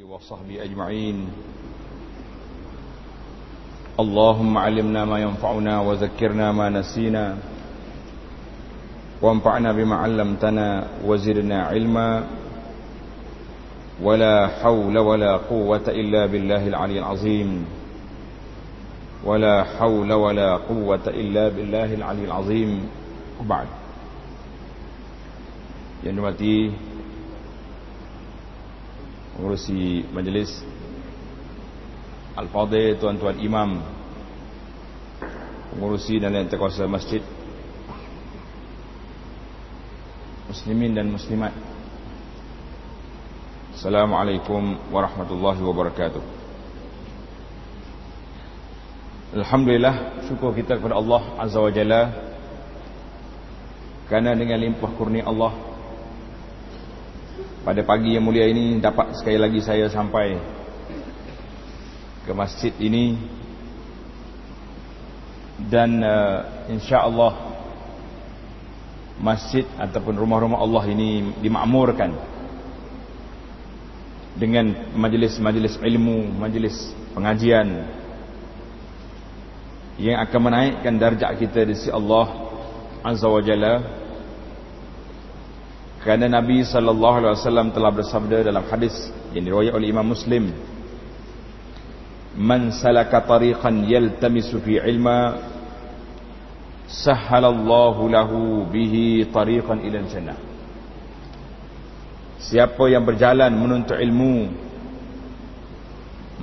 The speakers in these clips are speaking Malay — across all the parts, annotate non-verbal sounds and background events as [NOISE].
وصحبه أجمعين. اللهم علمنا ما ينفعنا وذكرنا ما نسينا. وانفعنا بما علمتنا وزرنا علما. ولا حول ولا قوة إلا بالله العلي العظيم. ولا حول ولا قوة إلا بالله العلي العظيم. وبعد. Dimati mengurusi majlis. Al-Fadhil tuan-tuan imam mengurusi dan yang terkuasa masjid. Muslimin dan muslimat. Assalamualaikum warahmatullahi wabarakatuh. Alhamdulillah syukur kita kepada Allah Azza wa Jalla. Kerana dengan limpah kurnia Allah pada pagi yang mulia ini dapat sekali lagi saya sampai ke masjid ini. Dan uh, insya-Allah masjid ataupun rumah-rumah Allah ini dimakmurkan dengan majlis-majlis ilmu, majlis pengajian yang akan menaikkan darjat kita di sisi Allah Azza wa Jalla kerana Nabi sallallahu alaihi wasallam telah bersabda dalam hadis yang diriwayatkan oleh Imam Muslim, "Man salaka tariqan yaltamisu fi ilma, sahhalallahu lahu bihi tariqan ila jannah." Siapa yang berjalan menuntut ilmu,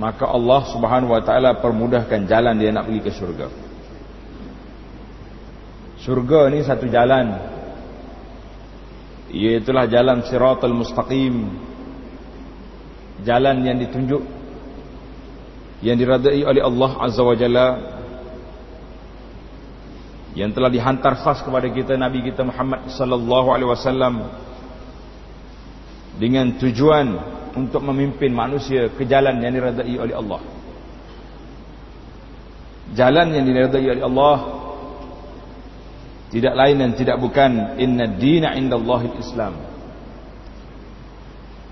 maka Allah Subhanahu wa taala permudahkan jalan dia nak pergi ke syurga. Syurga ni satu jalan Iaitulah jalan siratul mustaqim. Jalan yang ditunjuk Yang diradai oleh Allah Azza wa Jalla Yang telah dihantar khas kepada kita Nabi kita Muhammad Sallallahu Alaihi Wasallam Dengan tujuan Untuk memimpin manusia ke jalan yang diradai oleh Allah. Jalan yang diradai oleh Allah tidak lain dan tidak bukan inna dina indallahi islam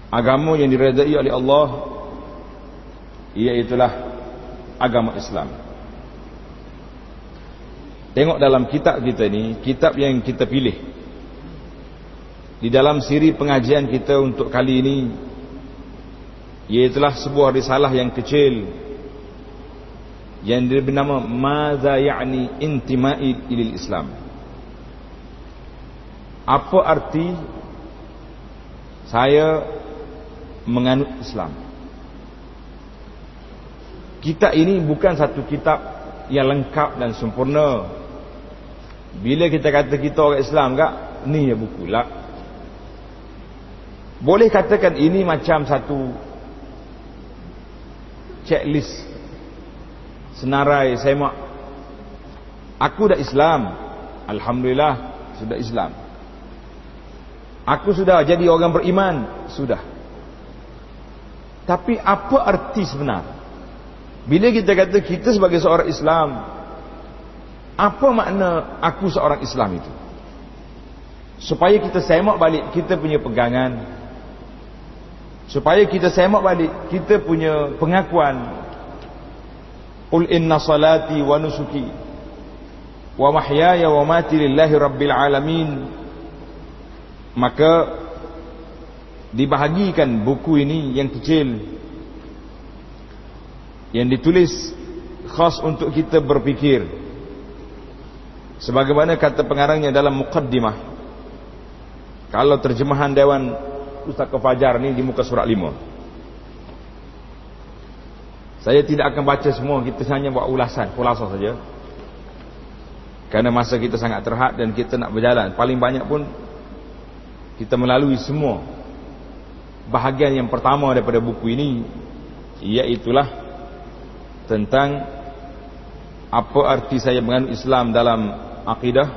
agama yang diredai oleh Allah iaitulah agama Islam. Tengok dalam kitab kita ni kitab yang kita pilih. Di dalam siri pengajian kita untuk kali ini iaitulah sebuah risalah yang kecil yang bernama Maza Ya'ni Intima'i Ilil Islam apa arti saya menganut Islam? Kitab ini bukan satu kitab yang lengkap dan sempurna. Bila kita kata kita orang Islam tak ni ya buku lah. Boleh katakan ini macam satu checklist senarai semak. Aku dah Islam. Alhamdulillah sudah Islam Aku sudah jadi orang beriman. Sudah. Tapi apa arti sebenar? Bila kita kata kita sebagai seorang Islam Apa makna aku seorang Islam itu? Supaya kita semak balik Kita punya pegangan. Supaya kita semak balik Kita punya pengakuan. Qul inna salati wa nusuki Wa mahyaya wa mati lillahi rabbil alamin maka dibahagikan buku ini yang kecil yang ditulis khas untuk kita berfikir. Sebagaimana kata pengarangnya dalam muqaddimah kalau terjemahan Dewan Ustaz Kefajar ni di muka surat 5 saya tidak akan baca semua kita hanya buat ulasan ulasah saja. Kerana masa kita sangat terhad dan kita nak berjalan. Paling banyak pun kita melalui semua bahagian yang pertama daripada buku ini iaitulah tentang apa arti saya menganut Islam dalam akidah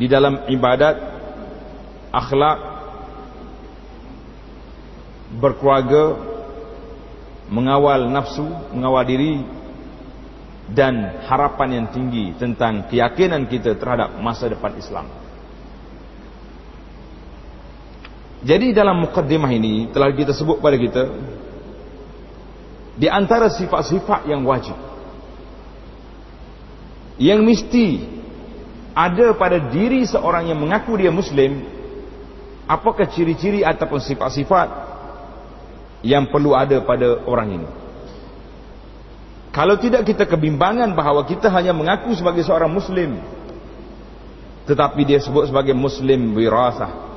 di dalam ibadat akhlak berkeluarga mengawal nafsu mengawal diri dan harapan yang tinggi tentang keyakinan kita terhadap masa depan Islam Jadi dalam mukaddimah ini telah kita sebut pada kita di antara sifat-sifat yang wajib yang mesti ada pada diri seorang yang mengaku dia muslim apakah ciri-ciri ataupun sifat-sifat yang perlu ada pada orang ini? Kalau tidak kita kebimbangan bahawa kita hanya mengaku sebagai seorang muslim tetapi dia sebut sebagai muslim wirasah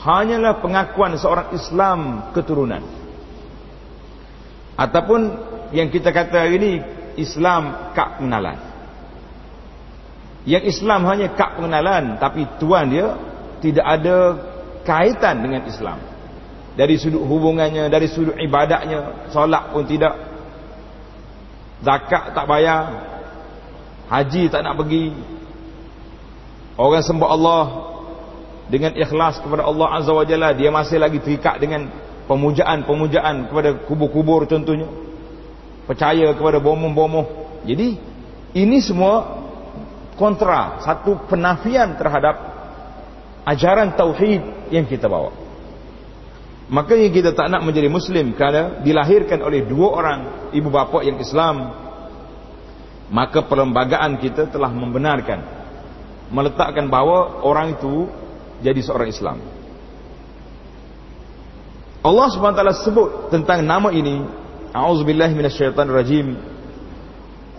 hanyalah pengakuan seorang Islam keturunan. Ataupun yang kita kata hari ini Islam kak pengenalan. Yang Islam hanya kak pengenalan tapi tuan dia tidak ada kaitan dengan Islam. Dari sudut hubungannya dari sudut ibadatnya solat pun tidak. Zakat tak bayar. Haji tak nak pergi. Orang sembah Allah dengan ikhlas kepada Allah Azza wa Jalla dia masih lagi terikat dengan pemujaan-pemujaan kepada kubur-kubur contohnya percaya kepada bomoh-bomoh. Jadi ini semua kontra satu penafian terhadap ajaran tauhid yang kita bawa. Makanya kita tak nak menjadi muslim kerana dilahirkan oleh dua orang ibu bapa yang Islam maka perlembagaan kita telah membenarkan meletakkan bahawa orang itu jadi seorang Islam Allah SWT sebut tentang nama ini A'udzubillahi minasyaitanirrajim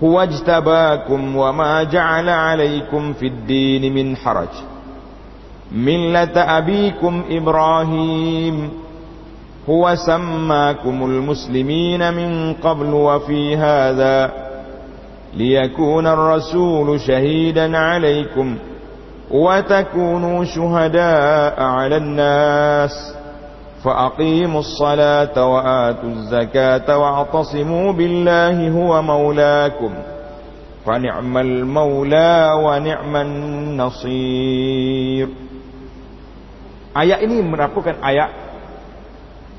Huwa jtabakum wa ma ja'ala alaikum fid din min haraj Millata abikum Ibrahim Huwa sammakumul muslimina min qablu wa fi hadha ليكون الرسول شهيدا عليكم وتكونوا شهداء على الناس فأقيموا الصلاة وآتوا الزكاة واعتصموا بالله هو مولاكم فنعم المولى ونعم النصير Ayat ini merupakan ayat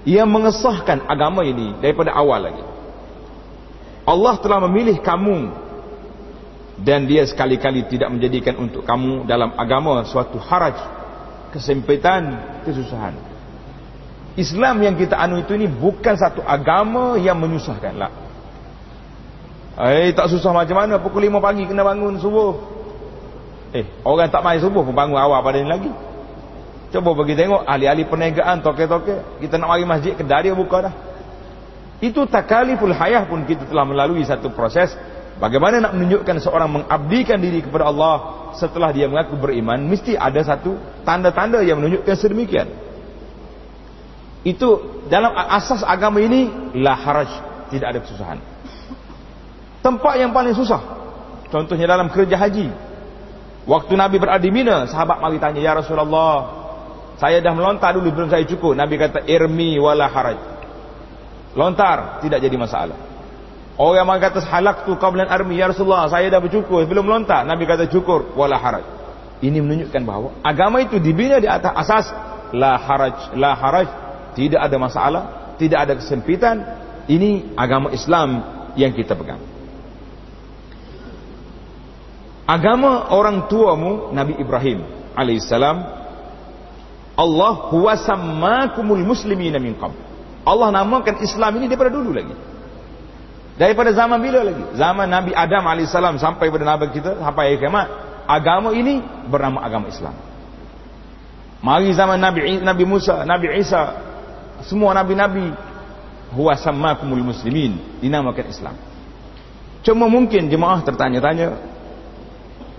yang mengesahkan agama ini daripada awal lagi. Allah telah memilih kamu dan dia sekali-kali tidak menjadikan untuk kamu dalam agama suatu haraj, kesempitan, kesusahan. Islam yang kita anu itu ini bukan satu agama yang menyusahkan lah. Eh tak susah macam mana pukul 5 pagi kena bangun subuh. Eh orang tak main subuh pun bangun awal pada ni lagi. Coba bagi tengok ahli-ahli perniagaan toke-toke kita nak mari masjid kedai dia buka dah. Itu takaliful hayah pun kita telah melalui satu proses bagaimana nak menunjukkan seorang mengabdikan diri kepada Allah setelah dia mengaku beriman mesti ada satu tanda-tanda yang menunjukkan sedemikian. Itu dalam asas agama ini la haraj tidak ada kesusahan. Tempat yang paling susah contohnya dalam kerja haji. Waktu Nabi berada di Mina sahabat mari tanya ya Rasulullah saya dah melontar dulu belum saya cukup. Nabi kata irmi wala haraj. Lontar tidak jadi masalah orang yang kata halak tu qablan armi ya Rasulullah saya dah bercukur belum melontar Nabi kata cukur wala haraj ini menunjukkan bahawa agama itu dibina di atas asas la haraj la haraj tidak ada masalah, tidak ada kesempitan. Ini agama Islam yang kita pegang. Agama orang tuamu Nabi Ibrahim alaihissalam Allah huwa sammakumul muslimina min qabl. Allah namakan Islam ini daripada dulu lagi. Daripada zaman bila lagi? Zaman Nabi Adam alaihissalam sampai pada Nabi kita sampai kiamat. Agama ini bernama agama Islam. Mari zaman Nabi Nabi Musa, Nabi Isa, semua nabi-nabi huwa sammakumul muslimin dinamakan Islam. Cuma mungkin jemaah tertanya-tanya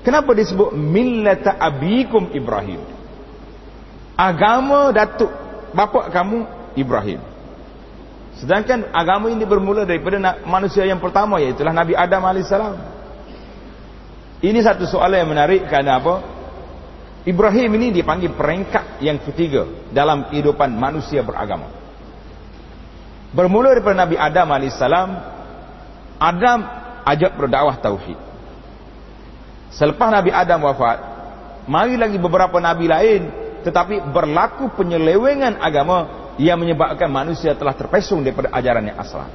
kenapa disebut millata abikum Ibrahim? Agama datuk bapa kamu Ibrahim. Sedangkan agama ini bermula daripada manusia yang pertama iaitu Nabi Adam alaihissalam. Ini satu soalan yang menarik kerana apa? Ibrahim ini dipanggil peringkat yang ketiga dalam kehidupan manusia beragama. Bermula daripada Nabi Adam AS, Adam ajak berdakwah tauhid. Selepas Nabi Adam wafat, mari lagi beberapa Nabi lain, tetapi berlaku penyelewengan agama yang menyebabkan manusia telah terpesong daripada ajaran yang asal.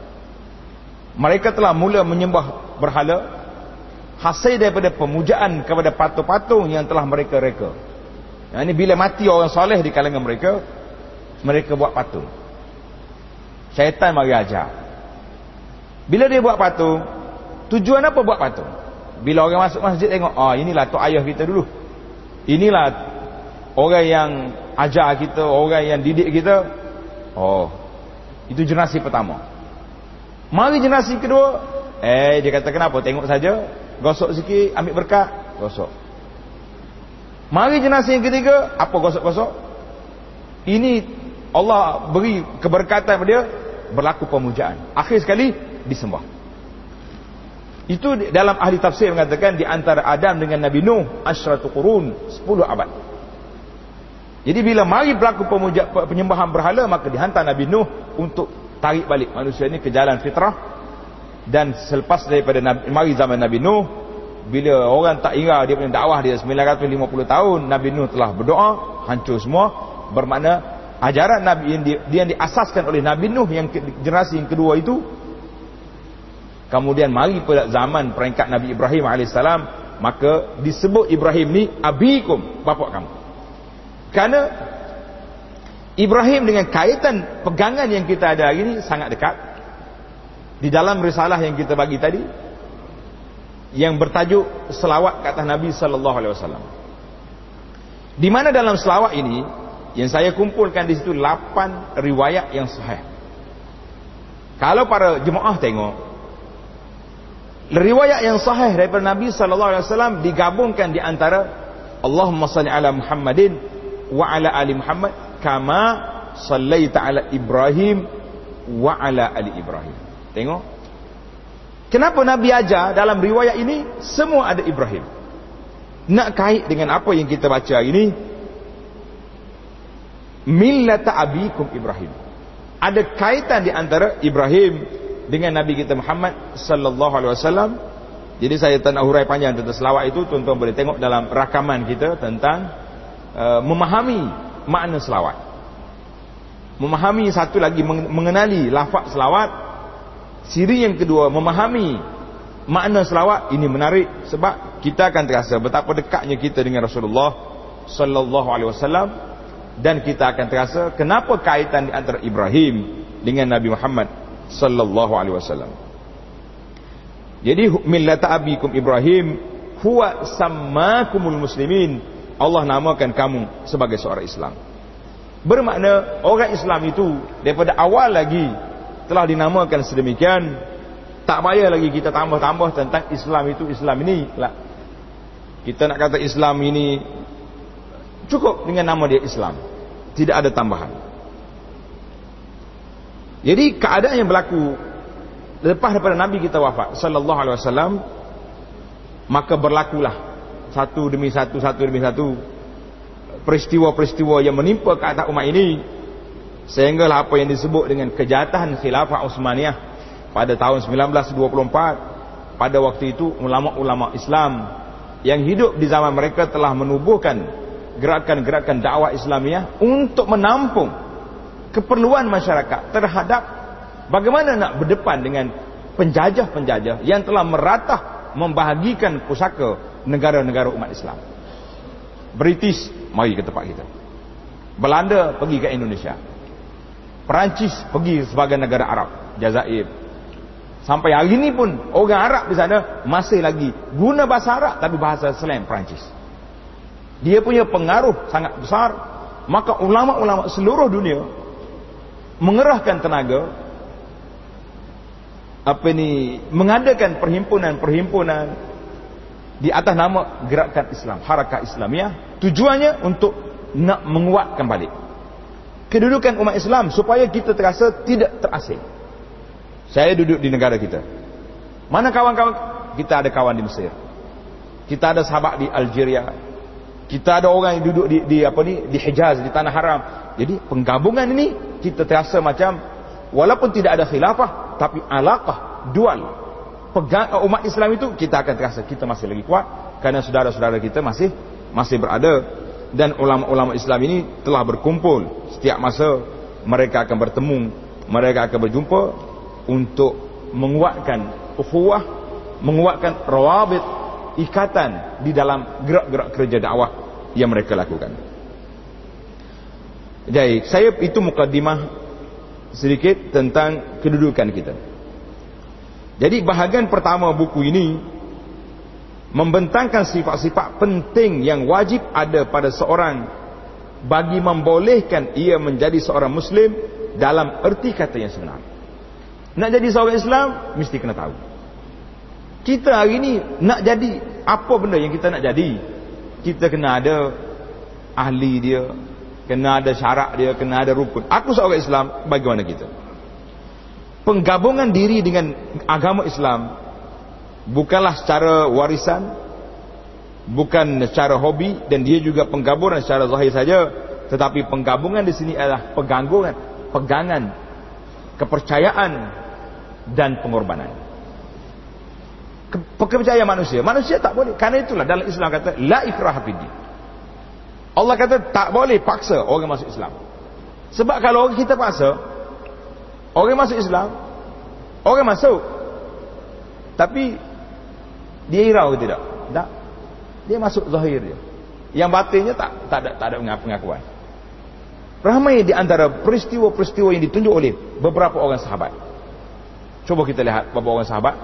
Mereka telah mula menyembah berhala, hasil daripada pemujaan kepada patung-patung yang telah mereka reka. Yang ini bila mati orang soleh di kalangan mereka, mereka buat patung. Syaitan mari ajar. Bila dia buat patung, tujuan apa buat patung? Bila orang masuk masjid tengok, oh inilah tok ayah kita dulu. Inilah orang yang ajar kita, orang yang didik kita. Oh, itu generasi pertama. Mari generasi kedua, eh dia kata kenapa? Tengok saja, gosok sikit, ambil berkat, gosok. Mari generasi yang ketiga, apa gosok-gosok? Ini Allah beri keberkatan pada dia, berlaku pemujaan. Akhir sekali disembah. Itu dalam ahli tafsir mengatakan di antara Adam dengan Nabi Nuh asyratu qurun 10 abad. Jadi bila mari berlaku pemuja, penyembahan berhala maka dihantar Nabi Nuh untuk tarik balik manusia ini ke jalan fitrah. Dan selepas daripada Nabi, mari zaman Nabi Nuh bila orang tak ingat dia punya dakwah dia 950 tahun Nabi Nuh telah berdoa hancur semua. Bermakna ajaran Nabi yang, di, yang diasaskan oleh Nabi Nuh yang generasi yang kedua itu Kemudian mari pada zaman peringkat Nabi Ibrahim AS Maka disebut Ibrahim ni Abikum, bapak kamu Kerana Ibrahim dengan kaitan pegangan yang kita ada hari ini Sangat dekat. Di dalam risalah yang kita bagi tadi Yang bertajuk Selawat kata Nabi SAW Di mana dalam selawat ini Yang saya kumpulkan di situ 8 riwayat yang sahih. Kalau para jemaah tengok riwayat yang sahih daripada Nabi sallallahu alaihi wasallam digabungkan di antara Allahumma salli ala Muhammadin wa ala ali Muhammad kama sallaita ala Ibrahim wa ala ali Ibrahim. Tengok. Kenapa Nabi ajar dalam riwayat ini semua ada Ibrahim? Nak kait dengan apa yang kita baca hari ini? Millata abikum Ibrahim. Ada kaitan di antara Ibrahim dengan Nabi kita Muhammad sallallahu alaihi wasallam. Jadi saya tak nak hurai panjang tentang selawat itu, tuan-tuan boleh tengok dalam rakaman kita tentang uh, memahami makna selawat. Memahami satu lagi mengenali lafaz selawat. Siri yang kedua memahami makna selawat ini menarik sebab kita akan terasa betapa dekatnya kita dengan Rasulullah sallallahu alaihi wasallam dan kita akan terasa kenapa kaitan di antara Ibrahim dengan Nabi Muhammad sallallahu alaihi wasallam. Jadi millata abikum Ibrahim huwa sammakumul muslimin. Allah namakan kamu sebagai seorang Islam. Bermakna orang Islam itu daripada awal lagi telah dinamakan sedemikian. Tak payah lagi kita tambah-tambah tentang Islam itu Islam ini lah. Kita nak kata Islam ini cukup dengan nama dia Islam. Tidak ada tambahan. Jadi keadaan yang berlaku lepas daripada Nabi kita wafat sallallahu alaihi wasallam maka berlakulah satu demi satu satu demi satu peristiwa-peristiwa yang menimpa ke atas umat ini sehinggalah apa yang disebut dengan kejahatan khilafah Utsmaniyah pada tahun 1924 pada waktu itu ulama-ulama Islam yang hidup di zaman mereka telah menubuhkan gerakan-gerakan dakwah Islamiah untuk menampung keperluan masyarakat terhadap bagaimana nak berdepan dengan penjajah-penjajah yang telah meratah membahagikan pusaka negara-negara umat Islam. British mari ke tempat kita. Belanda pergi ke Indonesia. Perancis pergi sebagai negara Arab, Jazair. Sampai hari ini pun orang Arab di sana masih lagi guna bahasa Arab tapi bahasa slang Perancis. Dia punya pengaruh sangat besar. Maka ulama-ulama seluruh dunia mengerahkan tenaga apa ni mengadakan perhimpunan-perhimpunan di atas nama gerakan Islam, harakat Islamiah, tujuannya untuk nak menguatkan balik kedudukan umat Islam supaya kita terasa tidak terasing. Saya duduk di negara kita. Mana kawan-kawan? Kita ada kawan di Mesir. Kita ada sahabat di Algeria. Kita ada orang yang duduk di, di apa ni di Hijaz di tanah haram. Jadi penggabungan ini kita terasa macam walaupun tidak ada khilafah tapi alaqah dual pegang umat Islam itu kita akan terasa kita masih lagi kuat kerana saudara-saudara kita masih masih berada. Dan ulama-ulama Islam ini telah berkumpul. Setiap masa mereka akan bertemu mereka akan berjumpa untuk menguatkan ukhuwah menguatkan rawabit ikatan di dalam gerak-gerak kerja dakwah yang mereka lakukan. Jadi, saya itu mukadimah sedikit tentang kedudukan kita. Jadi bahagian pertama buku ini membentangkan sifat-sifat penting yang wajib ada pada seorang bagi membolehkan ia menjadi seorang muslim dalam erti kata yang sebenar. Nak jadi seorang Islam mesti kena tahu. Kita hari ini nak jadi apa benda yang kita nak jadi? Kita kena ada ahli dia, kena ada syarat dia, kena ada rukun. Aku seorang Islam, bagaimana kita? Penggabungan diri dengan agama Islam bukanlah secara warisan bukan secara hobi dan dia juga penggabungan secara zahir saja. Tetapi penggabungan di sini adalah peganggungan pegangan kepercayaan dan pengorbanan. Ke, kepercayaan manusia. Manusia tak boleh. Karena itulah dalam Islam kata la ikraha fiddin Allah kata tak boleh paksa orang masuk Islam. Sebab kalau kita paksa Orang masuk Islam Orang masuk Tapi Dia irau tidak? Tak Dia masuk zahir dia Yang batinnya tak tak ada, tak ada pengakuan Ramai di antara peristiwa-peristiwa yang ditunjuk oleh beberapa orang sahabat. Coba kita lihat beberapa orang sahabat.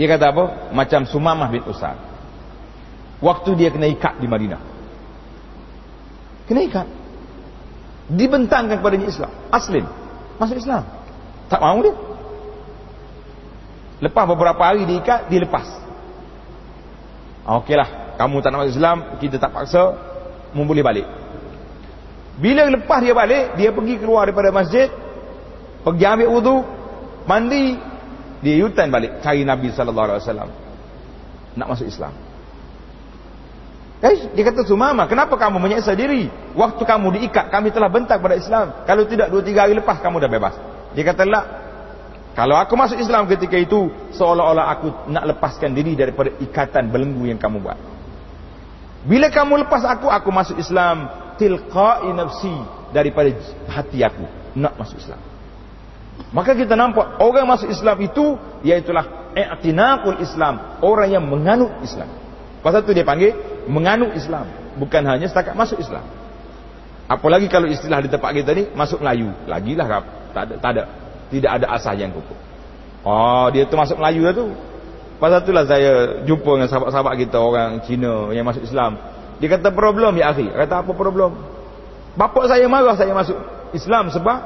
Dia kata apa? Macam Sumamah bin Usad. Waktu dia kena ikat di Madinah. Kena ikat. Dibentangkan kepadanya Islam. Aslim masuk Islam. Tak mahu dia. Lepas beberapa hari diikat, dilepas. Ah, okeylah, kamu tak nak masuk Islam, kita tak paksa, mu boleh balik. Bila lepas dia balik, dia pergi keluar daripada masjid, pergi ambil wudu, mandi, dia yutan balik cari Nabi sallallahu alaihi wasallam. Nak masuk Islam. Eh, dia kata Sumama, kenapa kamu menyeksa diri? Waktu kamu diikat, kami telah bentak pada Islam. Kalau tidak, dua tiga hari lepas, kamu dah bebas. Dia kata, lah. Kalau aku masuk Islam ketika itu, seolah-olah aku nak lepaskan diri daripada ikatan belenggu yang kamu buat. Bila kamu lepas aku, aku masuk Islam. Tilqa'i nafsi daripada hati aku. Nak masuk Islam. Maka kita nampak, orang masuk Islam itu, iaitulah i'tinaqul Islam. Orang yang menganut Islam. Pasal itu dia panggil menganut Islam, bukan hanya setakat masuk Islam. Apalagi kalau istilah di tempat kita ni masuk Melayu, lagilah tak ada, tak ada, tidak ada asal yang kukuh. Oh, dia tu masuk Melayu lah tu. Pasal itulah saya jumpa dengan sahabat-sahabat kita orang Cina yang masuk Islam. Dia kata problem ya akhi. Kata apa problem? Bapak saya marah saya masuk Islam sebab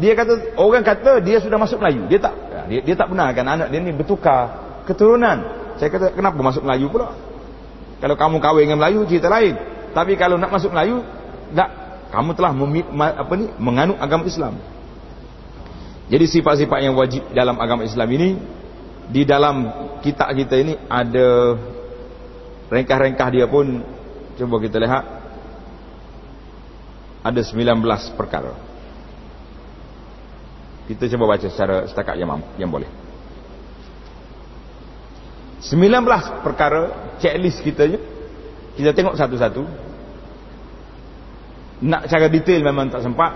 dia kata orang kata dia sudah masuk Melayu. Dia tak dia, dia tak benarkan anak dia ni bertukar keturunan. Saya kata kenapa masuk Melayu pula? Kalau kamu kahwin dengan Melayu cerita lain. Tapi kalau nak masuk Melayu, tak kamu telah apa ni menganut agama Islam. Jadi sifat-sifat yang wajib dalam agama Islam ini di dalam kitab kita ini ada rengkah-rengkah dia pun cuba kita lihat ada 19 perkara. Kita cuba baca secara setakat yang yang boleh. 19 perkara checklist kita je kita tengok satu-satu. Nak cara detail memang tak sempat.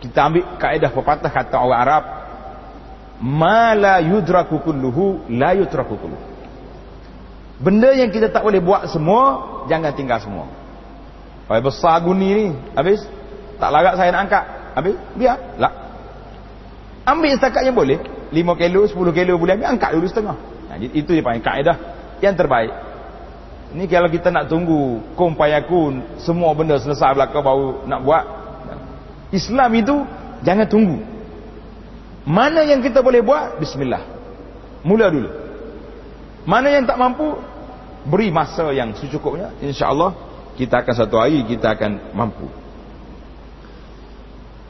Kita ambil kaedah pepatah kata orang Arab. Ma la yudraku kulluhu la yutraku kulluhu. Benda yang kita tak boleh buat semua jangan tinggal semua. Pai besar guni ni habis. Tak larat saya nak angkat habis. Biar. Lah. Ambil setakat yang boleh. 5 kilo 10 kilo boleh ambil angkat dulu setengah. Itu dia panggil kaedah yang terbaik. Ini kalau kita nak tunggu kompayakun semua benda selesai belaka baru nak buat. Islam itu jangan tunggu. Mana yang kita boleh buat? Bismillah. Mula dulu. Mana yang tak mampu? Beri masa yang secukupnya. InsyaAllah kita akan satu hari kita akan mampu.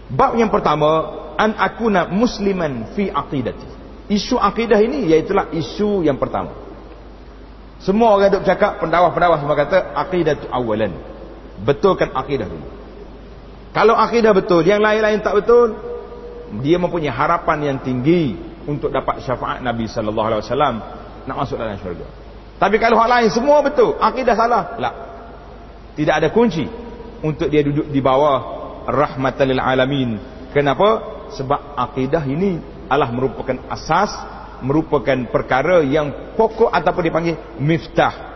Bab yang pertama, an akuna musliman fi aqidati. Isu akidah ini iaitulah isu yang pertama. Semua orang duk cakap pendakwah-pendakwah semua kata akidah itu awalan. Betulkan akidah dulu. Kalau akidah betul, yang lain-lain tak betul, dia mempunyai harapan yang tinggi untuk dapat syafaat Nabi sallallahu alaihi wasallam nak masuk dalam syurga. Tapi kalau hal lain semua betul, akidah salah, lah. Tidak ada kunci untuk dia duduk di bawah rahmatan lil alamin. Kenapa? Sebab akidah ini adalah merupakan asas merupakan perkara yang pokok ataupun dipanggil miftah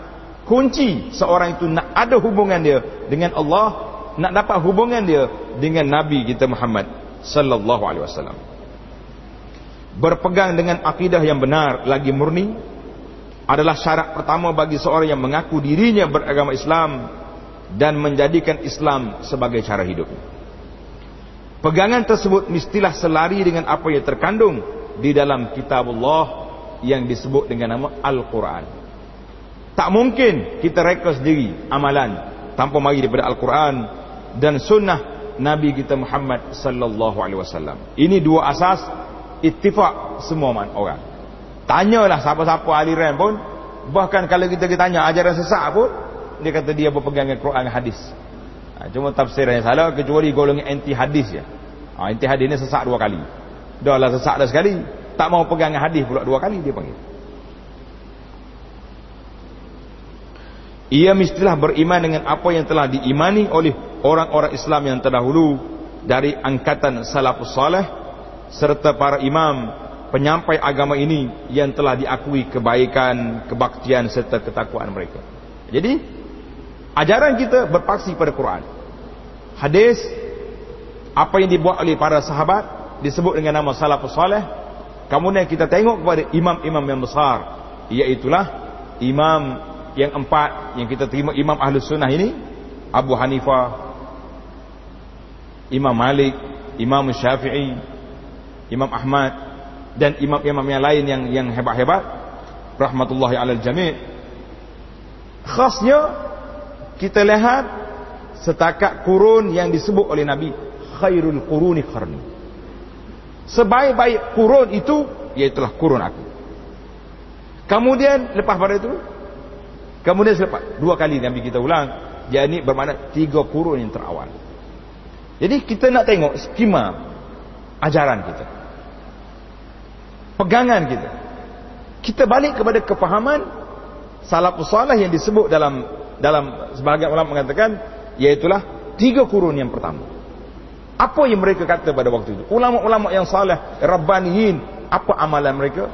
kunci seorang itu nak ada hubungan dia dengan Allah nak dapat hubungan dia dengan Nabi kita Muhammad sallallahu alaihi wasallam. Berpegang dengan akidah yang benar lagi murni adalah syarat pertama bagi seorang yang mengaku dirinya beragama Islam dan menjadikan Islam sebagai cara hidup. Pegangan tersebut mestilah selari dengan apa yang terkandung di dalam kitab Allah yang disebut dengan nama Al-Quran. Tak mungkin kita reka sendiri amalan tanpa mari daripada Al-Quran dan sunnah Nabi kita Muhammad sallallahu alaihi wasallam. Ini dua asas ittifaq semua orang. Tanyalah siapa-siapa aliran pun bahkan kalau kita ditanya ajaran sesat pun dia kata dia berpegang dengan Quran dan hadis. Ha, cuma tafsirnya salah kecuali golongan anti hadis ya. Ha, anti hadis ni sesat dua kali. Dah lah sesat dah sekali. Tak mau pegang hadis pula dua kali dia panggil. Ia mestilah beriman dengan apa yang telah diimani oleh orang-orang Islam yang terdahulu dari angkatan salafus salih serta para imam penyampai agama ini yang telah diakui kebaikan, kebaktian serta ketakwaan mereka. Jadi ajaran kita berpaksi pada Quran. Hadis apa yang dibuat oleh para sahabat disebut dengan nama salafus salih. Kemudian kita tengok kepada imam-imam yang besar, iaitu imam yang empat yang kita terima imam ahlus sunnah ini. Abu Hanifah Imam Malik Imam Syafi'i Imam Ahmad dan imam-imam yang lain yang yang hebat-hebat. Rahmatullahi alal jami' khasnya kita lihat setakat kurun yang disebut oleh Nabi khairul quruni qarni sebaik-baik kurun itu iaitulah kurun aku kemudian lepas pada itu Kemudian selepas dua kali Nabi kita ulang, jadi bermakna tiga kurun yang terawal. Jadi kita nak tengok skema ajaran kita. Pegangan kita. Kita balik kepada kefahaman salafus salih yang disebut dalam dalam sebahagian ulama mengatakan iaitulah tiga kurun yang pertama. Apa yang mereka kata pada waktu itu? Ulama-ulama yang salih, rabbaniyin, apa amalan mereka?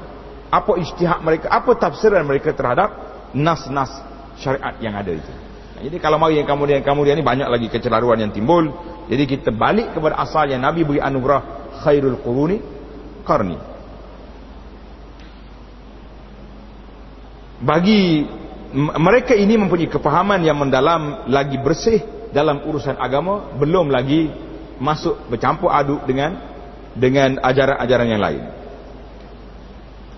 Apa ijtihad mereka? Apa tafsiran mereka terhadap nas-nas syariat yang ada itu. Jadi kalau mari yang kemudian kemudian ini banyak lagi kecelaruan yang timbul. Jadi kita balik kepada asal yang Nabi beri anugerah khairul quruni qarni. Bagi mereka ini mempunyai kefahaman yang mendalam lagi bersih dalam urusan agama belum lagi masuk bercampur aduk dengan dengan ajaran-ajaran yang lain.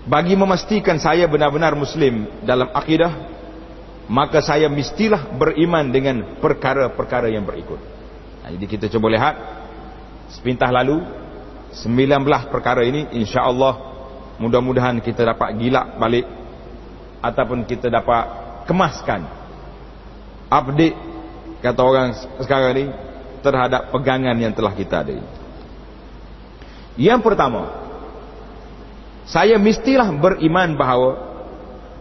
Bagi memastikan saya benar-benar muslim dalam akidah maka saya mestilah beriman dengan perkara-perkara yang berikut. Nah, jadi kita cuba lihat sepintah lalu 19 perkara ini insya-Allah mudah-mudahan kita dapat gilak balik ataupun kita dapat kemaskan update kata orang sekarang ini terhadap pegangan yang telah kita ada yang pertama saya mestilah beriman bahawa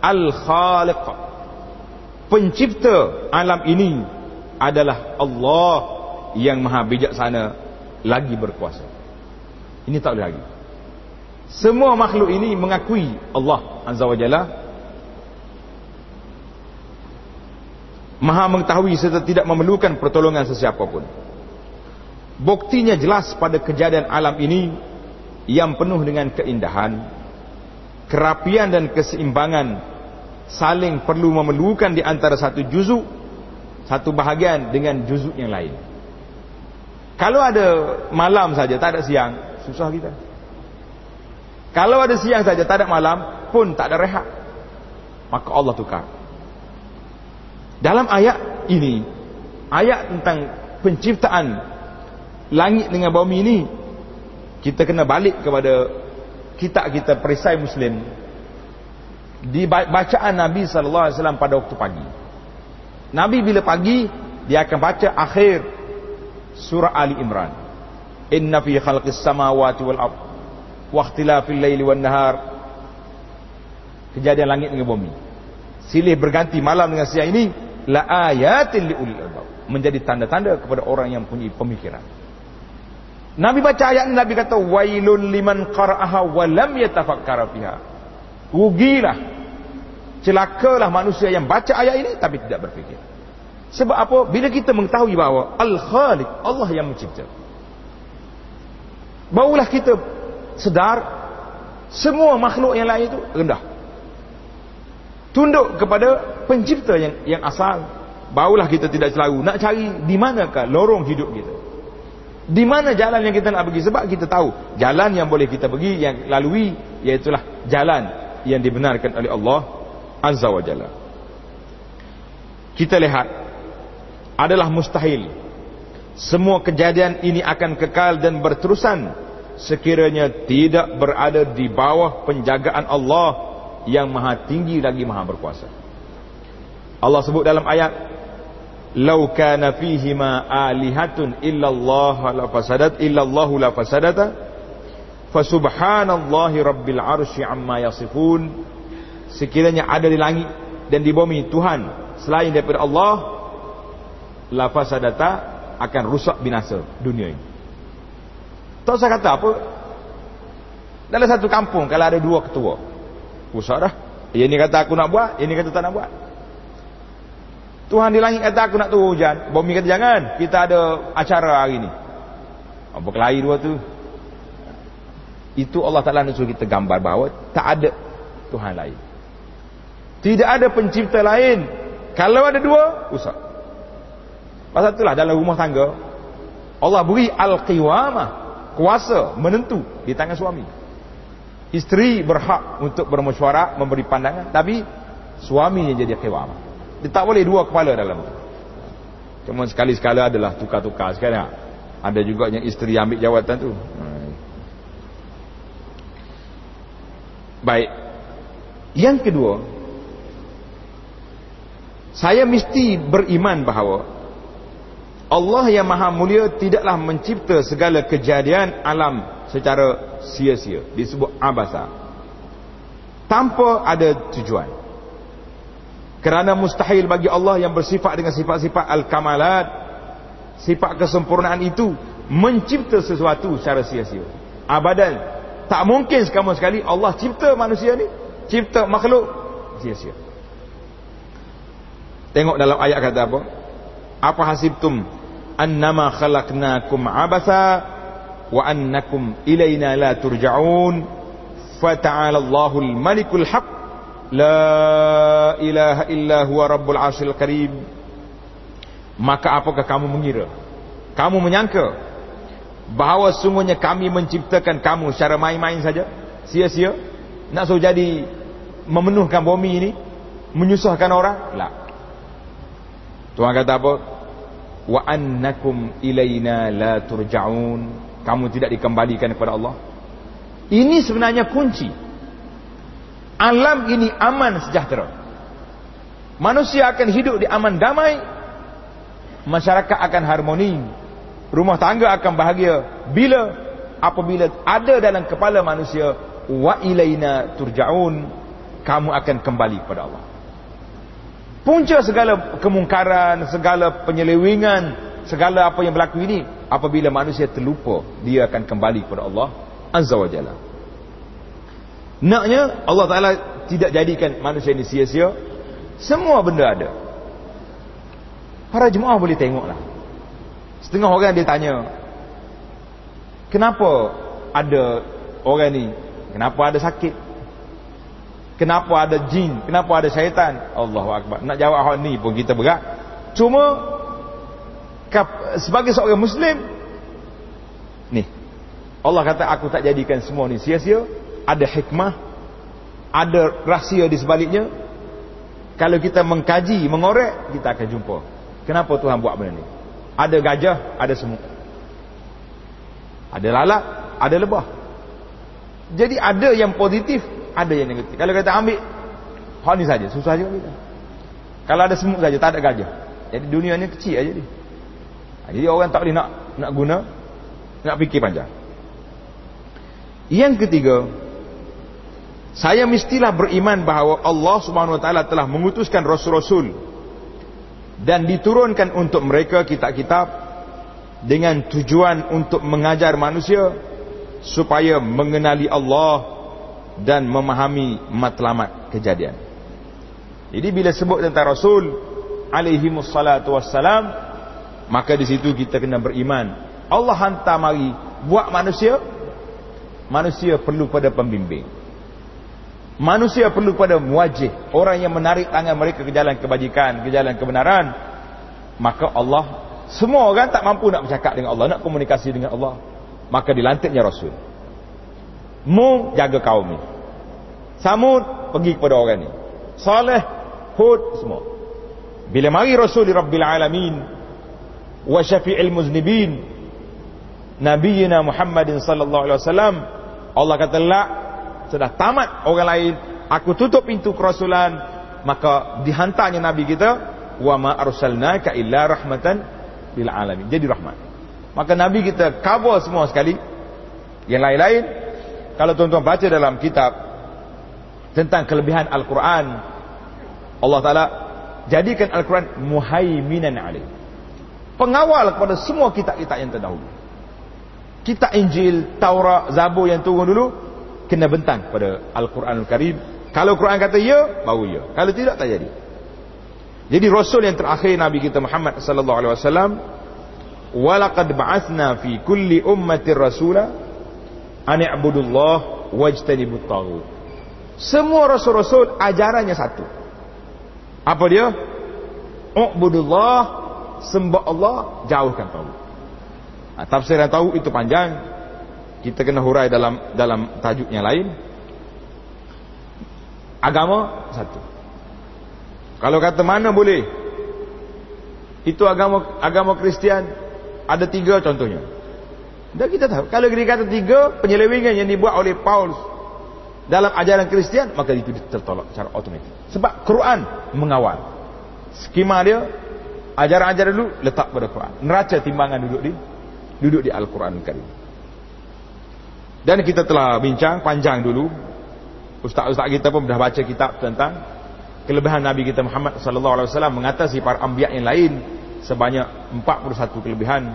Al-Khaliq pencipta alam ini adalah Allah yang maha bijaksana lagi berkuasa. Ini tak boleh lagi. Semua makhluk ini mengakui Allah Azza wa Jalla maha mengetahui serta tidak memerlukan pertolongan sesiapa pun. Buktinya jelas pada kejadian alam ini yang penuh dengan keindahan, kerapian dan keseimbangan saling perlu memerlukan di antara satu juzuk satu bahagian dengan juzuk yang lain. Kalau ada malam saja tak ada siang susah kita. Kalau ada siang saja tak ada malam pun tak ada rehat maka Allah tukar. Dalam ayat ini ayat tentang penciptaan langit dengan bumi ini kita kena balik kepada kita kita perisai muslim di bacaan Nabi sallallahu alaihi wasallam pada waktu pagi. Nabi bila pagi dia akan baca akhir surah Ali Imran. Inna fi khalqis samawati wal ard wa ikhtilafil laili wan nahar. Kejadian langit dengan bumi. Silih berganti malam dengan siang ini la ayatin liul albab. Menjadi tanda-tanda kepada orang yang punya pemikiran. Nabi baca ayat ini Nabi kata wailun liman qara'aha wa lam yatafakkara fiha. Rugilah. Celakalah manusia yang baca ayat ini tapi tidak berfikir. Sebab apa? Bila kita mengetahui bahawa Al-Khaliq, Allah yang mencipta. Barulah kita sedar semua makhluk yang lain itu rendah. Tunduk kepada pencipta yang yang asal. Barulah kita tidak selalu nak cari di manakah lorong hidup kita. Di mana jalan yang kita nak pergi sebab kita tahu jalan yang boleh kita pergi yang lalui iaitulah jalan yang dibenarkan oleh Allah Azza wa Jalla. Kita lihat adalah mustahil semua kejadian ini akan kekal dan berterusan sekiranya tidak berada di bawah penjagaan Allah yang maha tinggi lagi maha berkuasa. Allah sebut dalam ayat "Lau kana fihi ma alihatun illa Allah la fasadat illa Allah la fasadata." Fa subhanallahi rabbil arsy amma yasifun. Sekiranya ada di langit dan di bumi Tuhan selain daripada Allah la fasadata akan rusak binasa dunia ini. Tak usah kata apa. Dalam satu kampung kalau ada dua ketua. Usah dah. Yang ni kata aku nak buat, yang ni kata tak nak buat. Tuhan di langit kata aku nak turun hujan. Bumi kata jangan. Kita ada acara hari ni. Apa kelahi dua tu. Itu Allah Ta'ala nak suruh kita gambar bahawa tak ada Tuhan lain. Tidak ada pencipta lain. Kalau ada dua, usah. Pasal itulah dalam rumah tangga. Allah beri al-qiwamah. Kuasa menentu di tangan suami. Isteri berhak untuk bermesyuarat, memberi pandangan. Tapi suami yang jadi qiwamah. Dia tak boleh dua kepala dalam. Cuma sekali-sekala adalah tukar-tukar sekarang. Ada juga yang isteri ambil jawatan tu. Baik. Yang kedua, saya mesti beriman bahawa Allah yang maha mulia tidaklah mencipta segala kejadian alam secara sia-sia. Disebut abasa. Tanpa ada tujuan. Kerana mustahil bagi Allah yang bersifat dengan sifat-sifat al-kamalat, sifat kesempurnaan itu mencipta sesuatu secara sia-sia. Abadan tak mungkin sekali sekali Allah cipta manusia ni, cipta makhluk sia-sia. Tengok dalam ayat kata apa? Apa hasibtum annama khalaqnakum abasa wa annakum ilaina la turja'un? Fata'ala Allahul Malikul Haqq La ilaha illa huwa rabbul arshil karim. Maka apakah kamu mengira? Kamu menyangka Bahawa sungguhnya kami menciptakan kamu Secara main-main saja? Sia-sia? Nak suruh jadi Memenuhkan bumi ini? Menyusahkan orang? La. Tuhan kata apa? Wa annakum ilayna la turja'un. Kamu tidak dikembalikan kepada Allah. Ini sebenarnya kunci alam ini aman sejahtera. Manusia akan hidup di aman damai. Masyarakat akan harmoni. Rumah tangga akan bahagia. Bila? Apabila ada dalam kepala manusia. Wa ilaina turja'un. Kamu akan kembali kepada Allah. Punca segala kemungkaran, segala penyelewengan, segala apa yang berlaku ini. Apabila manusia terlupa, dia akan kembali kepada Allah Azza wa Jalla. Naknya Allah Ta'ala tidak jadikan manusia ini sia-sia. Semua benda ada. Para jemaah boleh tengoklah. Setengah orang dia tanya. Kenapa ada orang ni? Kenapa ada sakit? Kenapa ada jin? Kenapa ada syaitan? Allahu Akbar. Nak jawab hal ni pun kita berat. Cuma sebagai seorang Muslim, ni Allah kata aku tak jadikan semua ni sia-sia ada hikmah ada rahsia di sebaliknya. Kalau kita mengkaji mengorek kita akan jumpa. Kenapa Tuhan buat benda ni? Ada gajah ada semut. Ada lalat ada lebah. Jadi ada yang positif ada yang negatif. Kalau kita ambil hal ni saja susah juga kita. Kalau ada semut saja tak ada gajah. Jadi dunia ni kecil aja ni. Jadi orang tak boleh nak nak guna nak fikir panjang. Yang ketiga saya mestilah beriman bahawa Allah Subhanahu wa taala telah mengutuskan rasul-rasul dan diturunkan untuk mereka kitab-kitab dengan tujuan untuk mengajar manusia supaya mengenali Allah dan memahami matlamat kejadian. Jadi bila sebut tentang rasul alaihi wassalatu wassalam maka di situ kita kena beriman Allah hantar mari buat manusia manusia perlu pada pembimbing manusia perlu pada muwajih orang yang menarik tangan mereka ke jalan kebajikan ke jalan kebenaran. Maka Allah semua orang tak mampu nak bercakap dengan Allah nak komunikasi dengan Allah. Maka dilantiknya Rasul. Mu jaga kaum ni. Samud pergi kepada orang ni. Saleh Hud semua. Bila mari Rasul di Rabbil Alamin wa syafi'il muznibin Nabiina Muhammadin sallallahu alaihi wasallam Allah kata la sudah tamat orang lain aku tutup pintu kerasulan maka dihantarnya nabi kita wa ma arsalnaka illa rahmatan lil alamin. Jadi rahmat. Maka nabi kita cover semua sekali. Yang lain-lain kalau tuan-tuan baca dalam kitab tentang kelebihan Al-Quran Allah Ta'ala jadikan Al-Quran muhaiminan alaih. Pengawal kepada semua kitab-kitab yang terdahulu. Kitab Injil, Taurat, Zabur yang turun dulu kena bentang pada Al-Quranul Karim. Kalau Quran kata ya, baru ya. Kalau tidak, tak jadi. Jadi Rasul yang terakhir Nabi kita Muhammad sallallahu alaihi wasallam walaqad ba'athna fi kulli ummatir rasula an i'budullah wajtanibut taghut. Semua rasul-rasul ajarannya satu. Apa dia? U'budullah Sembah Allah Jauhkan tahu ha, Tafsir yang tahu itu panjang Kita kena hurai dalam dalam tajuk yang lain. Agama Satu. Kalau kata mana boleh? Itu agama agama Kristian. Ada tiga contohnya. Dan kita tahu Kalau kita kata tiga Penyelewengan yang dibuat oleh Paul dalam ajaran Kristian maka itu tertolak secara otomatik sebab Quran mengawal. Skema dia ajaran-ajaran dulu letak pada Quran. Neraca timbangan duduk di duduk di Al-Quran Karim dan kita telah bincang panjang dulu. Ustaz-ustaz kita pun dah baca kitab tentang kelebihan Nabi kita Muhammad sallallahu alaihi wasallam mengatasi para anbiya yang lain sebanyak 41 kelebihan.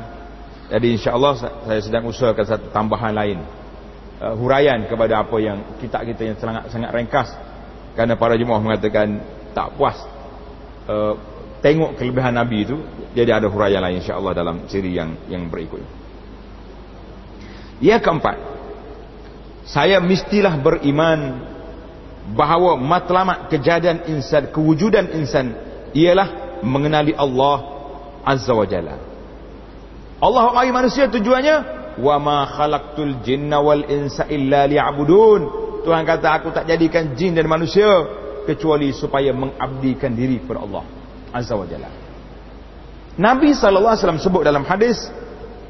Jadi insya-Allah saya sedang usahakan satu tambahan lain. Uh, huraian kepada apa yang kita kita yang sangat sangat ringkas. Kerana para jemaah mengatakan tak puas uh, tengok kelebihan Nabi itu jadi ada huraian lain insya-Allah dalam siri yang yang berikut. Yang keempat, saya mestilah beriman bahawa matlamat kejadian insan kewujudan insan ialah mengenali Allah Azza wa Jalla. Allah bagi manusia tujuannya wa ma khalaqtul jinna wal insa illa liya'budun Tuhan kata aku tak jadikan jin dan manusia kecuali supaya mengabdikan diri kepada Allah azza wa jalla Nabi sallallahu alaihi wasallam sebut dalam hadis